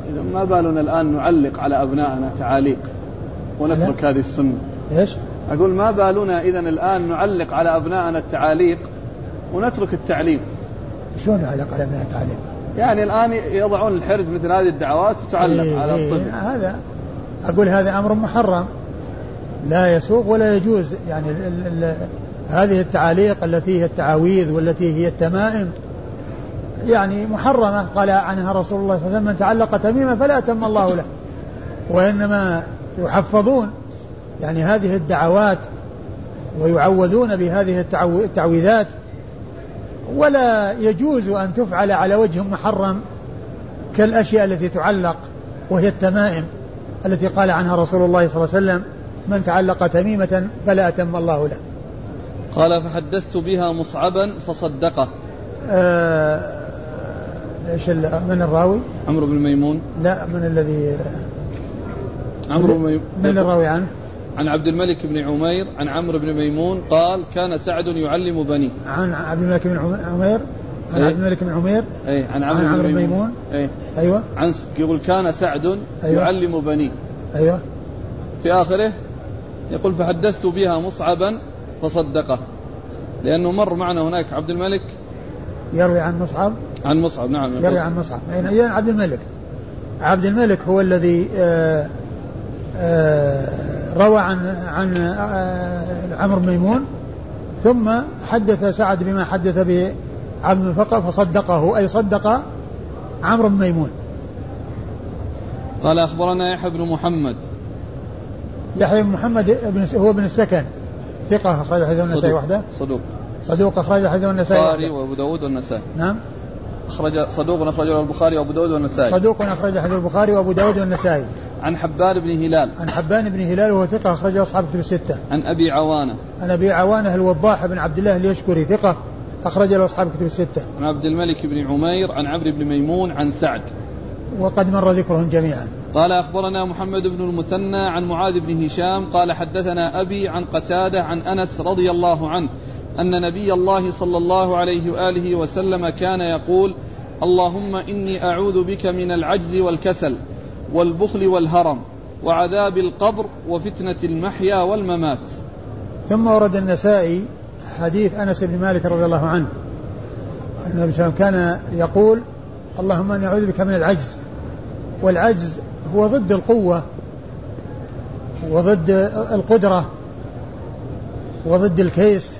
إذا ما بالنا الآن نعلق على أبنائنا تعاليق ونترك هذه السنة. إيش؟ أقول ما بالنا إذا الآن نعلق على أبنائنا التعاليق ونترك التعليم شلون يعلق على ابناء التعليم؟ يعني الآن يضعون الحرز مثل هذه الدعوات وتعلق إيه على الطفل إيه هذا أقول هذا أمر محرم. لا يسوق ولا يجوز. يعني ال ال هذه التعاليق التي هي التعاويذ والتي هي التمائم يعني محرمة. قال عنها رسول الله صلى الله عليه وسلم من تعلق تميمة فلا أتم الله له. وإنما يحفظون يعني هذه الدعوات ويعوذون بهذه التعويذات ولا يجوز أن تفعل على وجه محرم كالأشياء التي تعلق وهي التمائم التي قال عنها رسول الله صلى الله عليه وسلم من تعلق تميمة فلا أتم الله له قال فحدثت بها مصعبا فصدقه آه إيش من الراوي؟ عمرو بن ميمون لا من الذي عمرو بن ميمون من الراوي عنه؟ عن عبد الملك بن عمير عن عمرو بن ميمون قال كان سعد يعلم بني. عن عبد الملك بن عمير عن عبد الملك بن عمير اي عن عمرو عن عمرو بن ميمون. اي أيوه. عن يقول كان سعد أيوة. يعلم بني. أيوه. في آخره يقول فحدثت بها مصعبا فصدقه. لأنه مر معنا هناك عبد الملك. يروي عن مصعب. عن مصعب نعم. يروي عن مصعب. يعني عبد الملك. عبد الملك هو الذي آآ آآ روى عن عن عمرو ميمون ثم حدث سعد بما حدث به عبد المفقه فصدقه أي صدق عمرو بن ميمون. قال أخبرنا يحيى بن محمد. يحيى بن محمد بن هو بن السكن. ثقة أخرج حديث النسائي وحده. صدوق. صدوق أخرج حديث النسائي البخاري وأبو داود والنسائي. نعم. أخرج صدوق أخرجه البخاري وأبو داود والنسائي. صدوق أخرج حديث البخاري وأبو داود والنسائي. عن حبان بن هلال. عن حبان بن هلال وهو ثقة أخرجه أصحاب كتب الستة. عن أبي عوانة. عن أبي عوانة الوضاح بن عبد الله اليشكري ثقة أخرج له أصحاب كتب الستة. عن عبد الملك بن عمير عن عمرو بن ميمون عن سعد. وقد مر ذكرهم جميعا. قال أخبرنا محمد بن المثنى عن معاذ بن هشام قال حدثنا أبي عن قتادة عن أنس رضي الله عنه أن نبي الله صلى الله عليه وآله وسلم كان يقول اللهم إني أعوذ بك من العجز والكسل. والبخل والهرم وعذاب القبر وفتنة المحيا والممات. ثم ورد النسائي حديث أنس بن مالك رضي الله عنه. النبي صلى الله عليه وسلم كان يقول اللهم إني أعوذ بك من العجز. والعجز هو ضد القوة وضد القدرة وضد الكيس.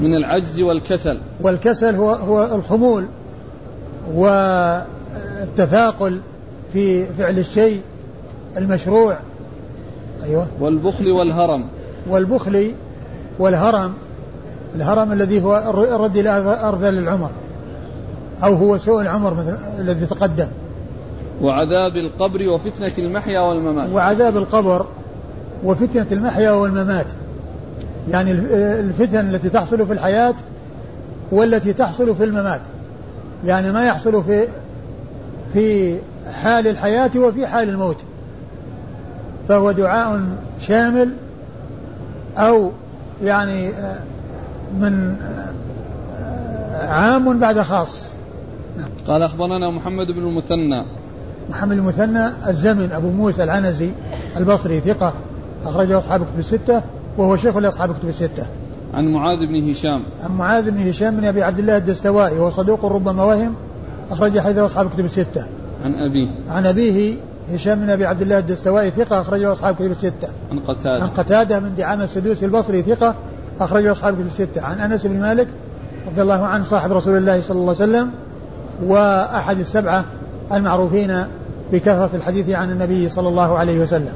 من العجز والكسل. والكسل هو هو الخمول. والتثاقل في فعل الشيء المشروع. أيوه. والبخل والهرم. والبخل والهرم. الهرم الذي هو الرد إلى أرذل العمر. أو هو سوء العمر مثل الذي تقدم. وعذاب القبر وفتنة المحيا والممات. وعذاب القبر وفتنة المحيا والممات. يعني الفتن التي تحصل في الحياة والتي تحصل في الممات. يعني ما يحصل في في حال الحياة وفي حال الموت. فهو دعاء شامل أو يعني من عام بعد خاص. نعم. قال أخبرنا محمد بن المثنى. محمد المثنى الزمن أبو موسى العنزي البصري ثقة أخرجه أصحاب كتب الستة وهو شيخ لأصحاب كتب الستة. عن معاذ بن هشام عن معاذ بن هشام بن أبي عبد الله الدستوائي وهو صدوق ربما وهم أخرج حديث أصحاب كتب الستة. عن أبيه عن أبيه هشام بن أبي عبد الله الدستوائي ثقة أخرجه أصحاب كتب الستة. عن قتادة عن قتادة من دعامة السدوسي البصري ثقة أخرجه أصحاب كتب الستة. عن أنس بن مالك رضي الله عنه صاحب رسول الله صلى الله عليه وسلم وأحد السبعة المعروفين بكثرة الحديث عن النبي صلى الله عليه وسلم.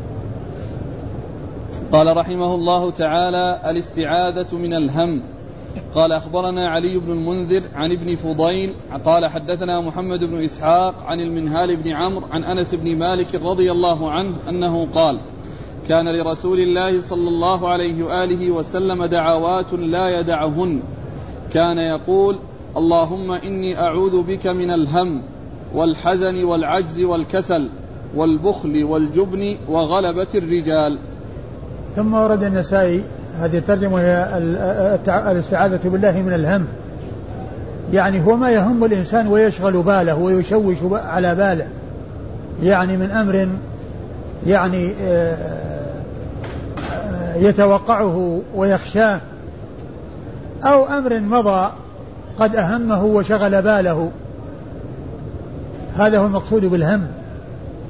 قال رحمه الله تعالى الاستعاذة من الهم. قال أخبرنا علي بن المنذر عن ابن فضيل قال حدثنا محمد بن إسحاق عن المنهال بن عمرو عن أنس بن مالك رضي الله عنه أنه قال كان لرسول الله صلى الله عليه وآله وسلم دعوات لا يدعهن. كان يقول اللهم إني أعوذ بك من الهم والحزن والعجز والكسل والبخل والجبن وغلبة الرجال. ثم ورد النسائي هذه الترجمة هي الاستعاذة بالله من الهم. يعني هو ما يهم الإنسان ويشغل باله ويشوش على باله. يعني من أمر يعني آه، آه، يتوقعه ويخشاه. أو أمر مضى قد أهمه وشغل باله. هذا هو المقصود بالهم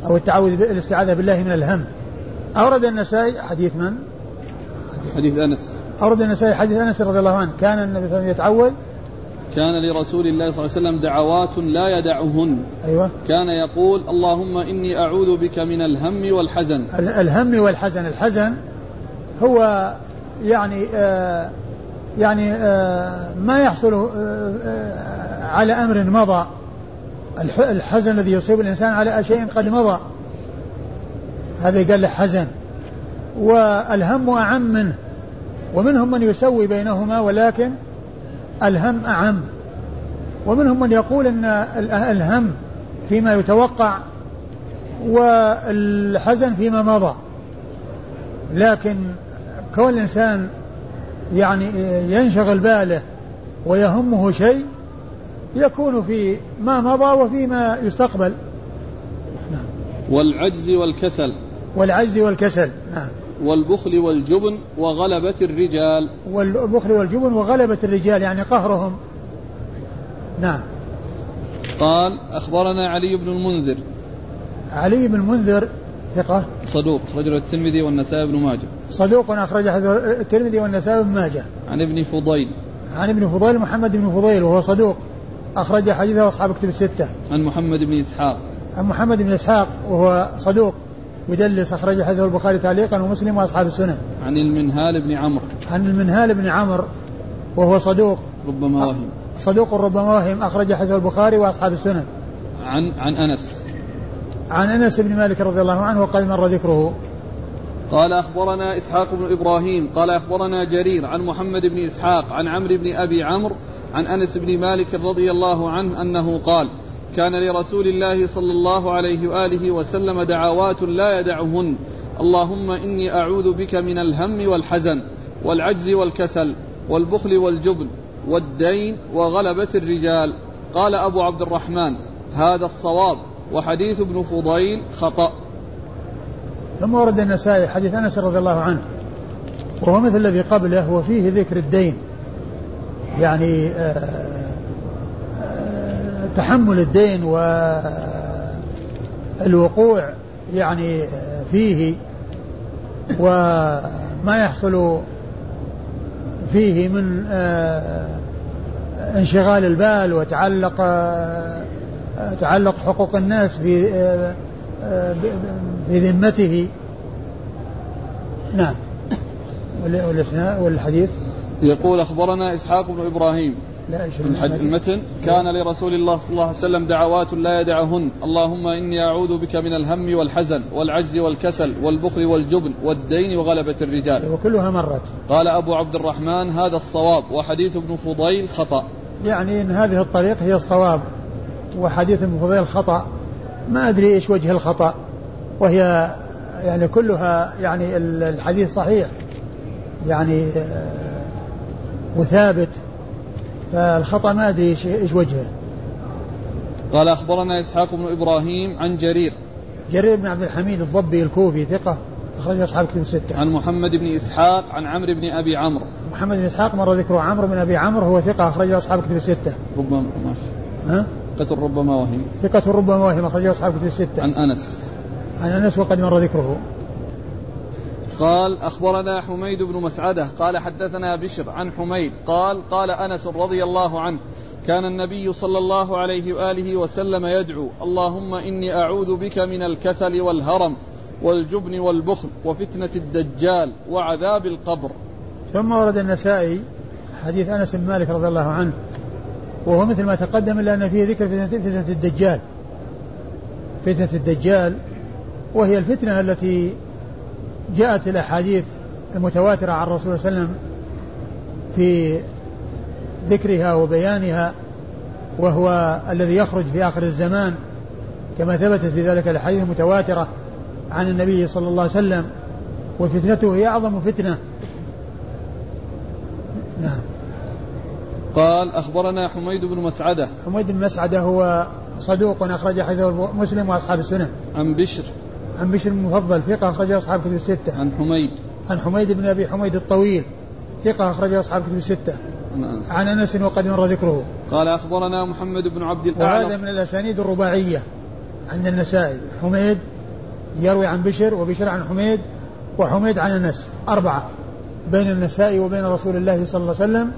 أو التعوذ الاستعاذة بالله من الهم. أورد النسائي حديث من؟ حديث أنس. أورد النسائي حديث أنس رضي الله عنه. كان النبي صلى الله عليه وسلم يتعوذ؟ كان لرسول الله صلى الله عليه وسلم دعوات لا يدعهن. أيوة. كان يقول اللهم إني أعوذ بك من الهم والحزن. الهم والحزن. الحزن هو يعني آه يعني آه ما يحصل آه آه على أمر مضى. الحزن الذي يصيب الإنسان على شيء قد مضى. هذا قال له حزن. والهم أعم منه. ومنهم من يسوي بينهما ولكن الهم أعم. ومنهم من يقول أن الهم فيما يتوقع والحزن فيما مضى. لكن كون الإنسان يعني ينشغل باله ويهمه شيء يكون في ما مضى وفيما يستقبل. نعم. والعجز والكسل. والعجز والكسل. نعم. والبخل والجبن وغلبة الرجال. والبخل والجبن وغلبة الرجال يعني قهرهم. نعم. قال أخبرنا علي بن المنذر. علي بن المنذر ثقة. صدوق رجل الترمذي والنسائي بن ماجه. صدوق أخرج الترمذي والنسائي بن ماجه. عن ابن فضيل. عن ابن فضيل محمد بن فضيل وهو صدوق. أخرج حديثه أصحاب كتب الستة. عن محمد بن إسحاق. عن محمد بن إسحاق وهو صدوق. يدلس أخرج حديثه البخاري تعليقا ومسلم وأصحاب السنن عن المنهال بن عمرو. عن المنهال بن عمرو وهو صدوق. ربما وهم. صدوق ربما وهم. أخرج حديثه البخاري وأصحاب السنن عن عن أنس. عن أنس بن مالك رضي الله عنه وقد مر ذكره. قال أخبرنا إسحاق بن إبراهيم قال أخبرنا جرير عن محمد بن إسحاق عن عمرو بن أبي عمرو عن أنس بن مالك رضي الله عنه أنه قال كان لرسول الله صلى الله عليه وآله وسلم دعوات لا يدعهن. اللهم إني أعوذ بك من الهم والحزن والعجز والكسل والبخل والجبن والدين وغلبة الرجال. قال أبو عبد الرحمن هذا الصواب وحديث ابن فضيل خطأ. ثم ورد النسائي حديث أنس رضي الله عنه وهو مثل الذي قبله وفيه ذكر الدين. يعني آه تحمل الدين والوقوع يعني فيه وما يحصل فيه من انشغال البال وتعلق تعلق حقوق الناس في في ذمته نعم. والحديث؟ يقول أخبرنا إسحاق بن إبراهيم لا المتن كان لرسول الله صلى الله عليه وسلم دعوات لا يدعهن. اللهم إني أعوذ بك من الهم والحزن والعجز والكسل والبخل والجبن والدين وغلبة الرجال. وكلها مرت. قال أبو عبد الرحمن هذا الصواب. وحديث ابن فضيل خطأ. يعني إن هذه الطريق هي الصواب. وحديث ابن فضيل خطأ. ما أدري إيش وجه الخطأ. وهي يعني كلها يعني الحديث صحيح. يعني آه، وثابت. فالخطأ ما أدري إيش وجهه. قال أخبرنا إسحاق بن إبراهيم عن جرير. جرير بن عبد الحميد الضبي الكوفي ثقة أخرج أصحاب كتب الستة. عن محمد بن إسحاق عن عمرو بن أبي عمرو. محمد بن إسحاق مر ذكره عمرو بن أبي عمرو هو ثقة أخرجه أصحاب كتب الستة. ربما ماشي ها؟ ثقة ربما وهم. ثقة ربما وهم أخرجه أصحاب كتب الستة. عن أنس. عن أنس وقد مر ذكره. قال أخبرنا حميد بن مسعدة قال حدثنا بشر عن حميد قال قال أنس رضي الله عنه كان النبي صلى الله عليه وآله وسلم يدعو اللهم إني أعوذ بك من الكسل والهرم والجبن والبخل وفتنة الدجال وعذاب القبر. ثم ورد النسائي حديث أنس بن مالك رضي الله عنه وهو مثل ما تقدم إلا أن فيه ذكر فتنة الدجال. فتنة الدجال وهي الفتنة التي جاءت الأحاديث المتواترة عن الرسول صلى الله عليه وسلم في ذكرها وبيانها وهو الذي يخرج في آخر الزمان كما ثبتت في ذلك الأحاديث المتواترة عن النبي صلى الله عليه وسلم وفتنته هي أعظم فتنة. نعم. قال أخبرنا حميد بن مسعدة. حميد بن مسعدة هو صدوق أخرج حديثه مسلم وأصحاب السنة. عن بشر. عن بشر المفضل ثقة أخرج أصحاب كتب الستة. عن حميد. عن حميد بن أبي حميد الطويل ثقة أخرج أصحاب كتب الستة. عن أنس وقد مر ذكره. قال أخبرنا محمد بن عبد الأعلى. وهذا من الأسانيد الرباعية عند النسائي. حميد يروي عن بشر وبشر عن حميد وحميد عن أنس. أربعة. بين النسائي وبين رسول الله صلى الله عليه وسلم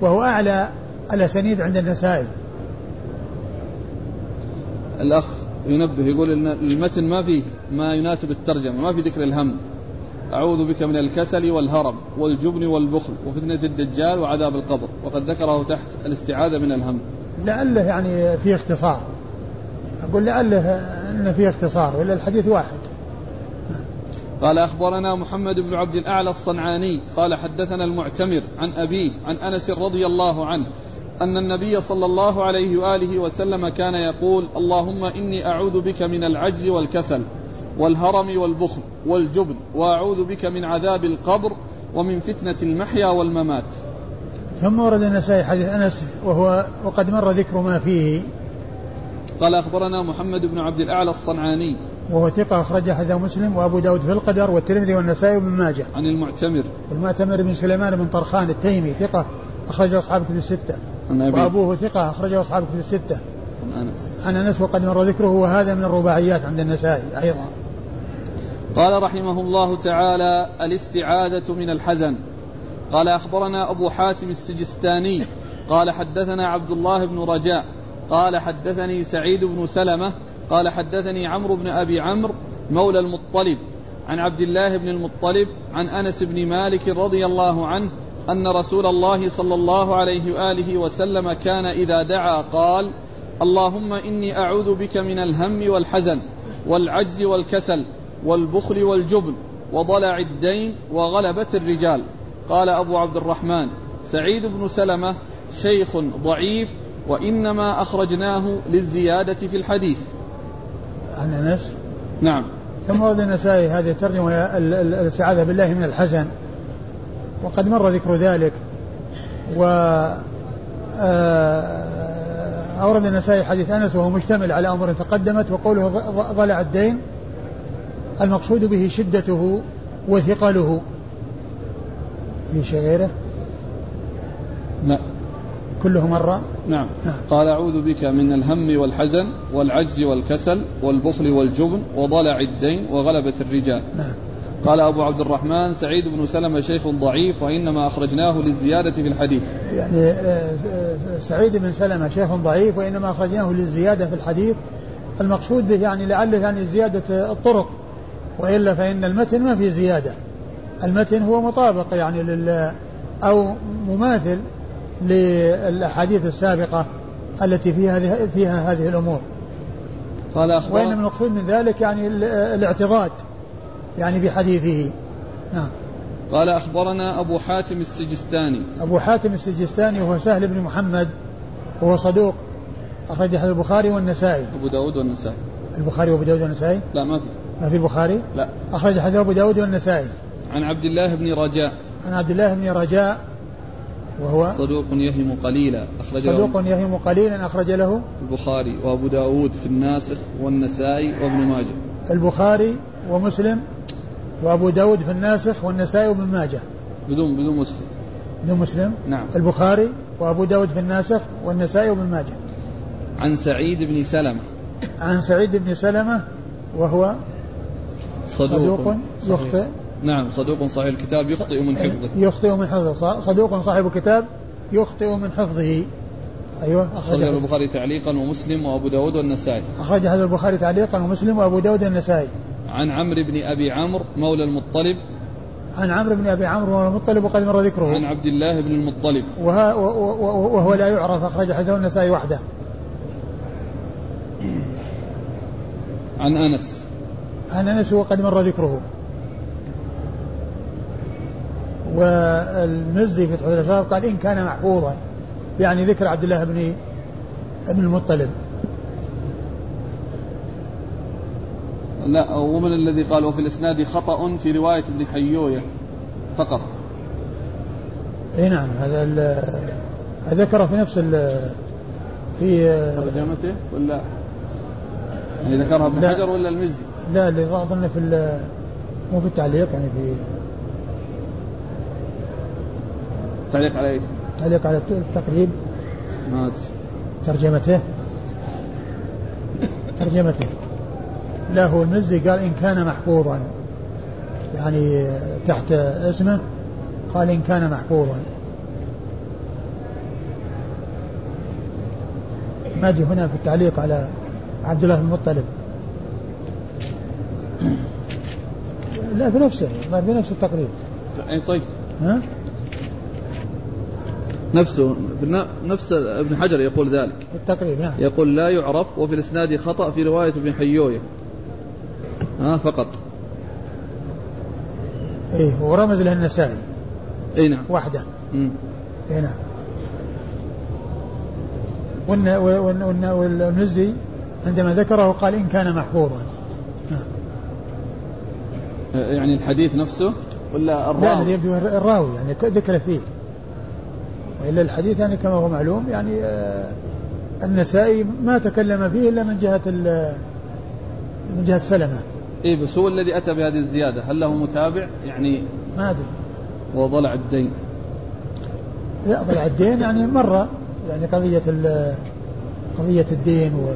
وهو أعلى الأسانيد عند النسائي. الأخ ينبه يقول المتن ما فيه. ما يناسب الترجمة ما في ذكر الهم. أعوذ بك من الكسل والهرم والجبن والبخل وفتنة الدجال وعذاب القبر. وقد ذكره تحت الاستعاذة من الهم. لعله يعني فيه اختصار. أقول لعله أن فيه اختصار ولا الحديث واحد. قال أخبرنا محمد بن عبد الأعلى الصنعاني قال حدثنا المعتمر عن أبيه عن أنس رضي الله عنه أن النبي صلى الله عليه وآله وسلم كان يقول اللهم إني أعوذ بك من العجز والكسل. والهرم والبخل والجبن وأعوذ بك من عذاب القبر ومن فتنة المحيا والممات. ثم ورد النسائي حديث أنس وهو وقد مر ذكر ما فيه. قال أخبرنا محمد بن عبد الأعلى الصنعاني. وهو ثقة أخرج حديث مسلم وأبو داود في القدر والترمذي والنسائي وابن ماجه. عن المعتمر. المعتمر بن سليمان بن طرخان التيمي ثقة أخرجه أصحاب كتب الستة. وأبوه ثقة أخرجه أصحاب كتب الستة. عن أنس. عن أنس وقد مر ذكره وهذا من الرباعيات عند النسائي أيضا. قال رحمه الله تعالى الاستعاذة من الحزن. قال أخبرنا أبو حاتم السجستاني. قال حدثنا عبد الله بن رجاء. قال حدثني سعيد بن سلمة. قال حدثني عمرو بن أبي عمرو مولى المطلب. عن عبد الله بن المطلب عن أنس بن مالك رضي الله عنه أن رسول الله صلى الله عليه وآله وسلم كان إذا دعا قال اللهم إني أعوذ بك من الهم والحزن والعجز والكسل والبخل والجبن وضلع الدين وغلبة الرجال. قال أبو عبد الرحمن سعيد بن سلمة شيخ ضعيف وإنما أخرجناه للزيادة في الحديث. عن أنس؟ نعم. ثم ورد النسائي هذه الترجمة ال- ال- الاستعاذة بالله من الحزن. وقد مر ذكر ذلك. و آه، أورد النسائي حديث أنس وهو مشتمل على أمور تقدمت وقوله ضلع الدين. المقصود به شدته وثقله. في شيء غيره؟ نعم كله مرة؟ نعم. نعم. قال أعوذ بك من الهم والحزن والعجز والكسل والبخل والجبن وضلع الدين وغلبة الرجال. نعم. قال أبو عبد الرحمن سعيد بن سلمة شيخ ضعيف وإنما أخرجناه للزيادة في الحديث. يعني آه، آه، سعيد بن سلمة شيخ ضعيف وإنما أخرجناه للزيادة في الحديث. المقصود به يعني لعله يعني زيادة الطرق. وإلا فإن المتن ما في زيادة. المتن هو مطابق يعني لل أو مماثل للأحاديث السابقة التي فيها هذه فيها هذه الأمور. قال وإنما أخبرنا المقصود من ذلك يعني ال- الاعتضاد يعني بحديثه. نعم. قال أخبرنا أبو حاتم السجستاني. أبو حاتم السجستاني وهو سهل بن محمد وهو صدوق. أخرج حديث البخاري والنسائي. أبو داود والنسائي. البخاري وأبو داود والنسائي؟ لا ما في. ما في البخاري؟ لا. أخرج حديث أبو داود والنسائي. عن عبد الله بن رجاء. عن عبد الله بن رجاء وهو صدوق يهم قليلا. أخرجه صدوق يهم قليلا أخرج له البخاري وأبو داود في الناسخ والنسائي وابن ماجه. البخاري ومسلم وأبو داود في الناسخ والنسائي وابن ماجه. بدون بدون مسلم. لمسلم نعم. البخاري وأبو داود في الناسخ والنسائي وابن ماجه. عن سعيد بن سلمة. عن سعيد بن سلمة وهو صدوق, صدوق يخطئ. نعم صدوق صحيح. الكتاب يخطئ من حفظه. يخطئ من حفظه. صدوق صاحب كتاب يخطئ من حفظه. أيوه أخرجه. البخاري تعليقا ومسلم وأبو داود والنسائي. أخرج هذا البخاري تعليقا ومسلم وأبو داود والنسائي. عن عمرو بن أبي عمرو مولى المطلب. عن عمرو بن أبي عمرو مولى المطلب وقد مر ذكره. عن عبد الله بن المطلب. وها وهو لا يعرف. اخرج حديثه النسائي وحده. عن أنس. عن أنس وقد مر ذكره. والمزي في تحفة الأشراف قال إن كان محفوظا يعني ذكر عبد الله بن ابن المطلب. لا ومن الذي قال وفي الإسناد خطأ في رواية ابن حيوية فقط. إي نعم هذا ذكر في نفس ال في ترجمته ولا؟ يعني ذكرها ابن حجر ولا المزي؟ لا اللي اظن في مو في التعليق يعني في تعليق على إيش؟ تعليق على التقريب. ما ترجمته. ترجمته. لا هو المزي قال إن كان محفوظا. يعني تحت اسمه قال إن كان محفوظا. ما هنا في التعليق على عبد الله بن المطلب. لا في نفسه ما في نفس التقريب. اي طيب. ها؟ نفسه نفس ابن حجر يقول ذلك. التقريب نعم. يقول لا يعرف وفي الإسناد خطأ في رواية ابن حيويه ها فقط. إيه ورمز له النسائي. إي نعم. وحده. إي نعم. والنزي عندما ذكره قال إن كان محفوظا. يعني الحديث نفسه ولا الراوي؟ لا يبدو الراوي يعني ذكر فيه. وإلا الحديث يعني كما هو معلوم يعني آه النسائي ما تكلم فيه إلا من جهة من جهة سلمة. اي بس هو الذي أتى بهذه الزيادة. هل له متابع؟ يعني ما أدري. وضلع الدين. لا ضلع الدين يعني مره يعني قضية قضية الدين و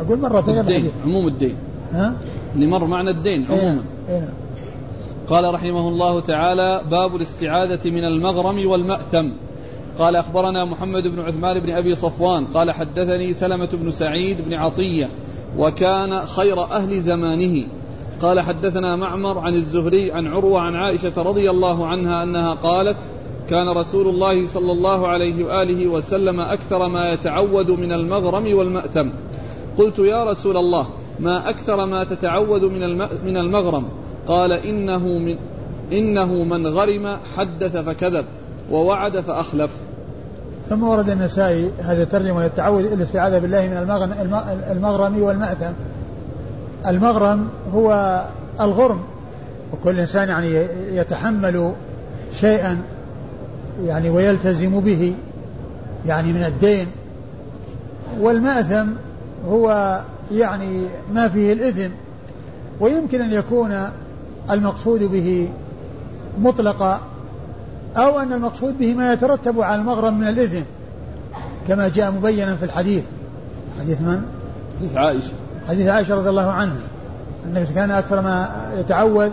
أقول مرة في الدين عموم الدين. ها؟ اللي مر معنى الدين إيه، عموما. اي نعم. قال رحمه الله تعالى باب الاستعاذة من المغرم والمأثم. قال أخبرنا محمد بن عثمان بن أبي صفوان. قال حدثني سلمة بن سعيد بن عطية وكان خير أهل زمانه. قال حدثنا معمر عن الزهري عن عروة عن عائشة رضي الله عنها أنها قالت كان رسول الله صلى الله عليه وآله وسلم أكثر ما يتعوذ من المغرم والمأتم قلت يا رسول الله ما أكثر ما تتعوذ من من المغرم. قال إنه من إنه من غرم حدث فكذب ووعد فأخلف. ثم ورد النسائي هذا الترجمة للتعوذ الاستعاذة بالله من المغرم والمأثم. المغرم هو الغرم. وكل إنسان يعني يتحمل شيئا يعني ويلتزم به يعني من الدين. والمأثم هو يعني ما فيه الإثم ويمكن أن يكون المقصود به مطلقا أو أن المقصود به ما يترتب على المغرم من الإثم كما جاء مبينا في الحديث. حديث من؟ حديث عائشة. حديث عائشة رضي الله عنها النبي كان أكثر ما يتعوذ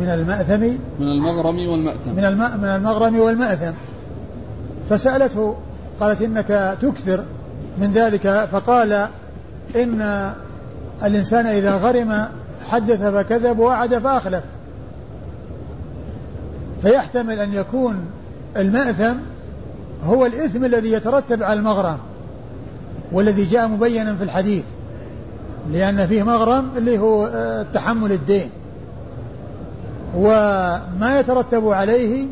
من المأثم من المغرم والمأثم. من الم... من المغرم والمأثم. فسألته قالت إنك تكثر من ذلك فقال إن الإنسان إذا غرم حدث فكذب ووعد فأخلف. فيحتمل أن يكون المأثم هو الإثم الذي يترتب على المغرم والذي جاء مبينا في الحديث لأن فيه مغرم اللي هو آه، تحمل الدين. وما يترتب عليه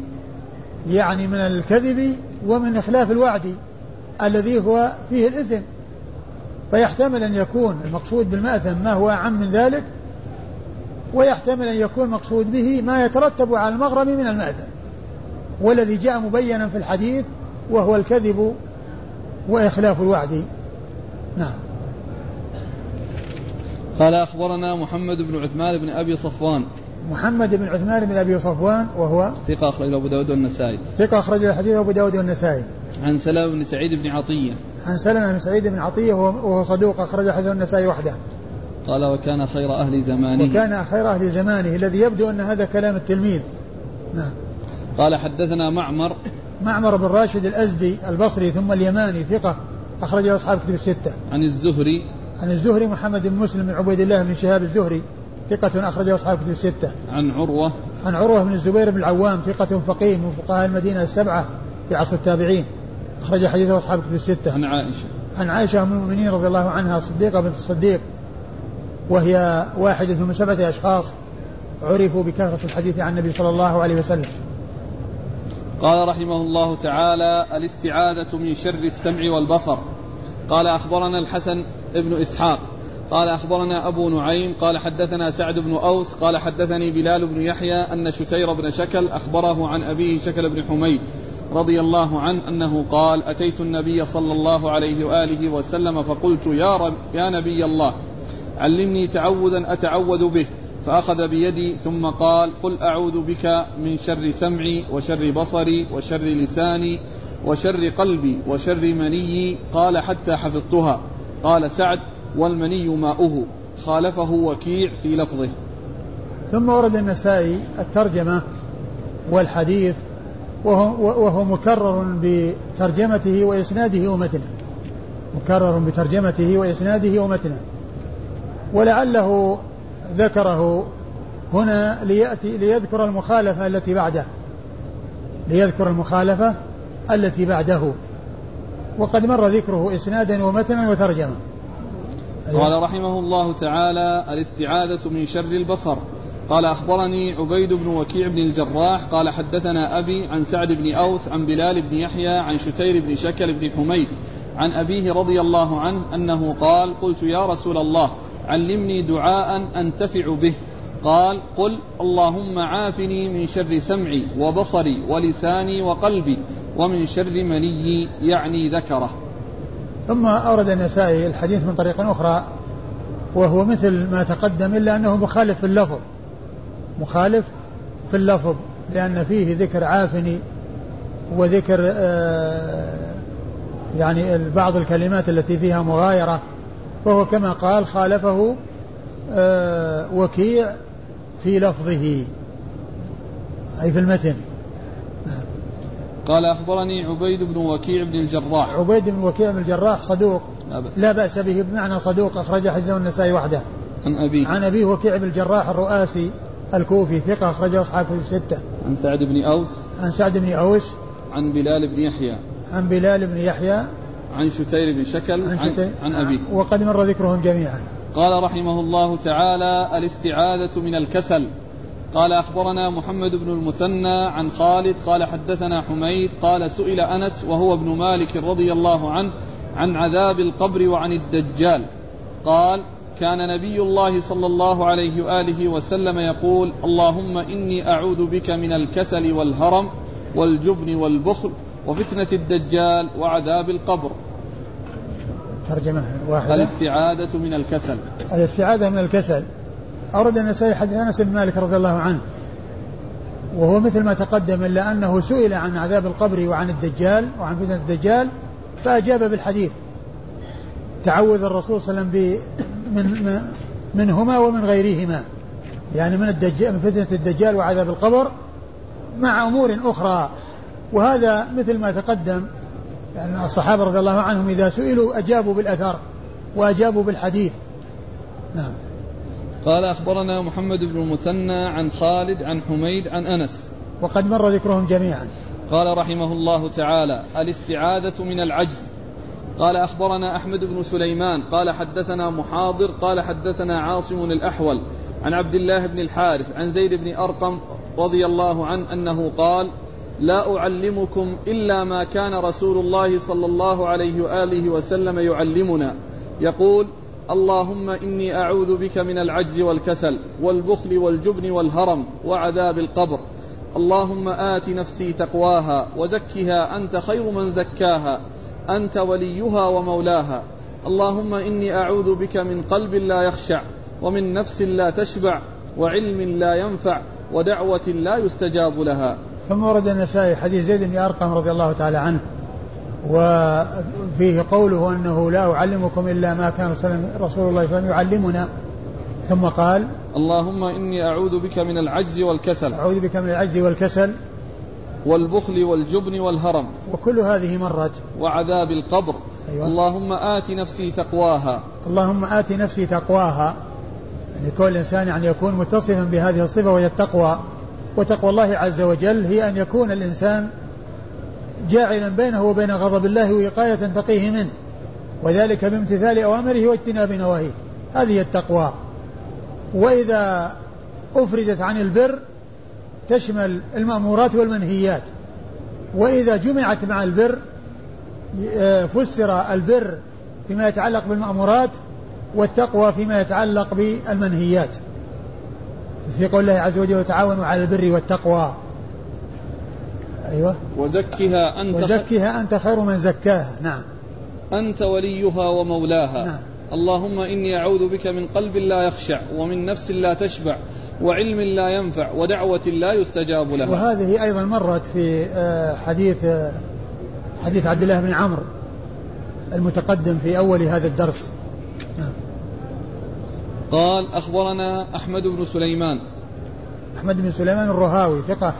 يعني من الكذب ومن إخلاف الوعد الذي هو فيه الإثم. فيحتمل أن يكون المقصود بالمأثم ما هو أعم من ذلك ويحتمل أن يكون مقصود به ما يترتب على المغرم من المأثم والذي جاء مبينا في الحديث وهو الكذب وإخلاف الوعد. نعم. قال أخبرنا محمد بن عثمان بن أبي صفوان. محمد بن عثمان بن أبي صفوان وهو ثقة أخرجه أبو داود والنسائي. ثقة أخرج حديث أبو داود والنسائي. عن سلام بن سعيد بن عطية. عن سلمة بن سعيد بن عطية وهو صدوق أخرج حديث النسائي وحده. قال وكان خير أهل زمانه. وكان خير أهل زمانه الذي يبدو أن هذا كلام التلميذ. نعم. قال حدثنا معمر. معمر بن راشد الأزدي البصري ثم اليماني ثقة أخرجه أصحاب كتب الستة. عن الزهري. عن الزهري محمد بن مسلم بن عبيد الله بن شهاب الزهري ثقة أخرجه أصحاب كتب الستة. عن عروة. عن عروة بن الزبير بن العوام ثقة فقيه من فقهاء المدينة السبعة في عصر التابعين. أخرج حديثه أصحاب كتب الستة. عن عائشة. عن عائشة أم المؤمنين رضي الله عنها صديقة بنت الصديق وهي واحدة من سبعة أشخاص عرفوا بكثرة الحديث عن النبي صلى الله عليه وسلم. قال رحمه الله تعالى الاستعاذة من شر السمع والبصر قال أخبرنا الحسن بن إسحاق قال أخبرنا أبو نعيم قال حدثنا سعد بن أوس قال حدثني بلال بن يحيى أن شتير بن شكل أخبره عن أبيه شكل بن حميد رضي الله عنه أنه قال أتيت النبي صلى الله عليه وآله وسلم فقلت يا, رب يا نبي الله علمني تعوذا أتعوذ به. فأخذ بيدي ثم قال قل أعوذ بك من شر سمعي وشر بصري وشر لساني وشر قلبي وشر مني قال حتى حفظتها. قال سعد والمني ماؤه. خالفه وكيع في لفظه. ثم ورد النسائي الترجمة والحديث وهو, وهو مكرر بترجمته وإسناده ومتنه. مكرر بترجمته وإسناده ومتنه. ولعله ذكره هنا ليأتي ليذكر المخالفة التي بعده. ليذكر المخالفة التي بعده. وقد مر ذكره إسنادا ومتنا وترجمة. أيوة. قال رحمه الله تعالى الاستعاذة من شر البصر. قال أخبرني عبيد بن وكيع بن الجراح قال حدثنا أبي عن سعد بن أوس عن بلال بن يحيى عن شتير بن شكل بن حميد عن أبيه رضي الله عنه أنه قال قلت يا رسول الله علمني دعاء أنتفع به. قال قل اللهم عافني من شر سمعي وبصري ولساني وقلبي ومن شر مني يعني ذكره. ثم أورد النسائي الحديث من طريق أخرى وهو مثل ما تقدم إلا أنه مخالف في اللفظ مخالف في اللفظ لأن فيه ذكر عافني وذكر آه يعني بعض الكلمات التي فيها مغايرة فهو كما قال خالفه آه وكيع في لفظه أي في المتن. نعم. قال أخبرني عبيد بن وكيع بن الجراح. عبيد بن وكيع بن الجراح صدوق. لا بأس, لا بأس به بمعنى صدوق أخرج حديثه النسائي وحده. عن أبيه. عن أبيه وكيع بن الجراح الرؤاسي. الكوفي ثقة أخرجه أصحاب الستة. عن سعد بن أوس. عن سعد بن أوس. عن بلال بن يحيى. عن بلال بن يحيى. عن شتير بن شكل. عن, شتير. عن, عن أبيه. وقد مر ذكرهم جميعا. قال رحمه الله تعالى الاستعاذة من الكسل. قال أخبرنا محمد بن المثنى عن خالد. قال حدثنا حميد. قال سئل أنس وهو ابن مالك رضي الله عنه عن عذاب القبر وعن الدجال. قال كان نبي الله صلى الله عليه وآله وسلم يقول اللهم إني أعوذ بك من الكسل والهرم والجبن والبخل وفتنة الدجال وعذاب القبر. ترجمة واحدة الاستعاذه من الكسل. الاستعاذه من الكسل أورد النسائي حديث أنس بن مالك رضي الله عنه وهو مثل ما تقدم إلا أنه سئل عن عذاب القبر وعن الدجال وعن فتنة الدجال فأجاب بالحديث تعوذ الرسول صلى الله عليه وسلم من منهما ومن غيرهما. يعني من الدجال من فتنة الدجال وعذاب القبر مع أمور أخرى. وهذا مثل ما تقدم يعني الصحابة رضي الله عنهم إذا سئلوا أجابوا بالأثر وأجابوا بالحديث. نعم. قال أخبرنا محمد بن المثنى عن خالد عن حميد عن أنس. وقد مر ذكرهم جميعا. قال رحمه الله تعالى الإستعاذة من العجز. قال أخبرنا أحمد بن سليمان قال حدثنا محاضر قال حدثنا عاصم الأحول عن عبد الله بن الحارث عن زيد بن أرقم رضي الله عنه أنه قال لا أعلمكم إلا ما كان رسول الله صلى الله عليه وآله وسلم يعلمنا. يقول اللهم إني أعوذ بك من العجز والكسل والبخل والجبن والهرم وعذاب القبر. اللهم آت نفسي تقواها وزكها أنت خير من زكاها. أنت وليها ومولاها. اللهم إني أعوذ بك من قلب لا يخشع ومن نفس لا تشبع وعلم لا ينفع ودعوة لا يستجاب لها. ثم ورد النسائي حديث زيد بن أرقم رضي الله تعالى عنه وفيه قوله أنه لا أعلمكم إلا ما كان رسول الله صلى الله عليه وسلم يعلمنا. ثم قال اللهم إني أعوذ بك من العجز والكسل. أعوذ بك من العجز والكسل. والبخل والجبن والهرم وكل هذه مرت وعذاب القبر. أيوة. اللهم آت نفسي تقواها. اللهم آت نفسي تقواها. يعني كل إنسان يعني يكون متصفا بهذه الصفة وهي التقوى. وتقوى الله عز وجل هي أن يكون الإنسان جاعلا بينه وبين غضب الله وقاية تقيه منه. وذلك بامتثال أوامره واجتناب نواهيه. هذه التقوى. وإذا أفردت عن البر تشمل المأمورات والمنهيات. وإذا جمعت مع البر آه، فسر البر فيما يتعلق بالمأمورات والتقوى فيما يتعلق بالمنهيات. في قول الله عز وجل وتعاونوا على البر والتقوى أيوة. وزكها أنت وزكها أنت خير من زكاها. نعم. أنت وليها ومولاها. نعم. اللهم إني أعوذ بك من قلب لا يخشع ومن نفس لا تشبع وعلم لا ينفع ودعوة لا يستجاب لها. وهذه أيضا مرت في آه، حديث آه، حديث عبد الله بن عمرو المتقدم في أول هذا الدرس. نعم. قال أخبرنا أحمد بن سليمان. أحمد بن سليمان الرهاوي ثقة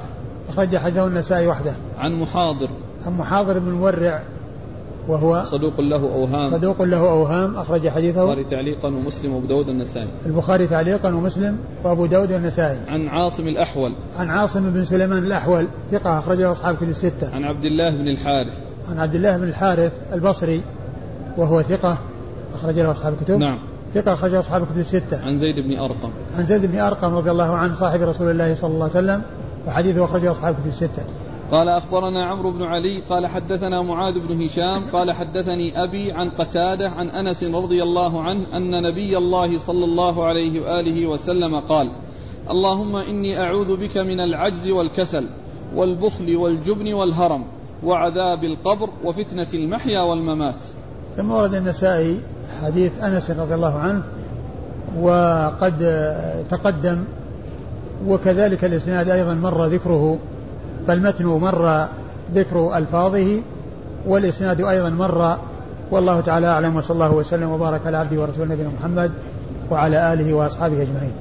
أخرج حديثه النسائي وحده. عن محاضر. عن محاضر بن مورع وهو صدوق له أوهام. صدوق له أوهام أخرج حديثه. البخاري تعليقا ومسلم وأبو داود النسائي. البخاري تعليقا ومسلم وأبو داود النسائي. عن عاصم الأحول. عن عاصم بن سليمان الأحول ثقة أخرجه أصحاب كتب الستة. عن عبد الله بن الحارث. عن عبد الله بن الحارث البصري وهو ثقة أخرج له أصحاب الكتب نعم. ثقة أخرج أصحاب الكتب الستة. عن زيد بن أرقم. عن زيد بن أرقم رضي الله عنه صاحب رسول الله صلى الله عليه وسلم وحديثه أخرجه أصحاب الكتب الستة. قال أخبرنا عمرو بن علي قال حدثنا معاذ بن هشام قال حدثني أبي عن قتادة عن أنس رضي الله عنه أن نبي الله صلى الله عليه وآله وسلم قال اللهم إني أعوذ بك من العجز والكسل والبخل والجبن والهرم وعذاب القبر وفتنة المحيا والممات. ثم ورد النسائي حديث أنس رضي الله عنه وقد تقدم وكذلك الإسناد أيضا مر ذكره. فالمتن مر ذكر ألفاظه والإسناد أيضا مر. والله تعالى أعلم وصلى الله وسلم وبارك على عبده ورسوله نبينا محمد وعلى آله وأصحابه أجمعين.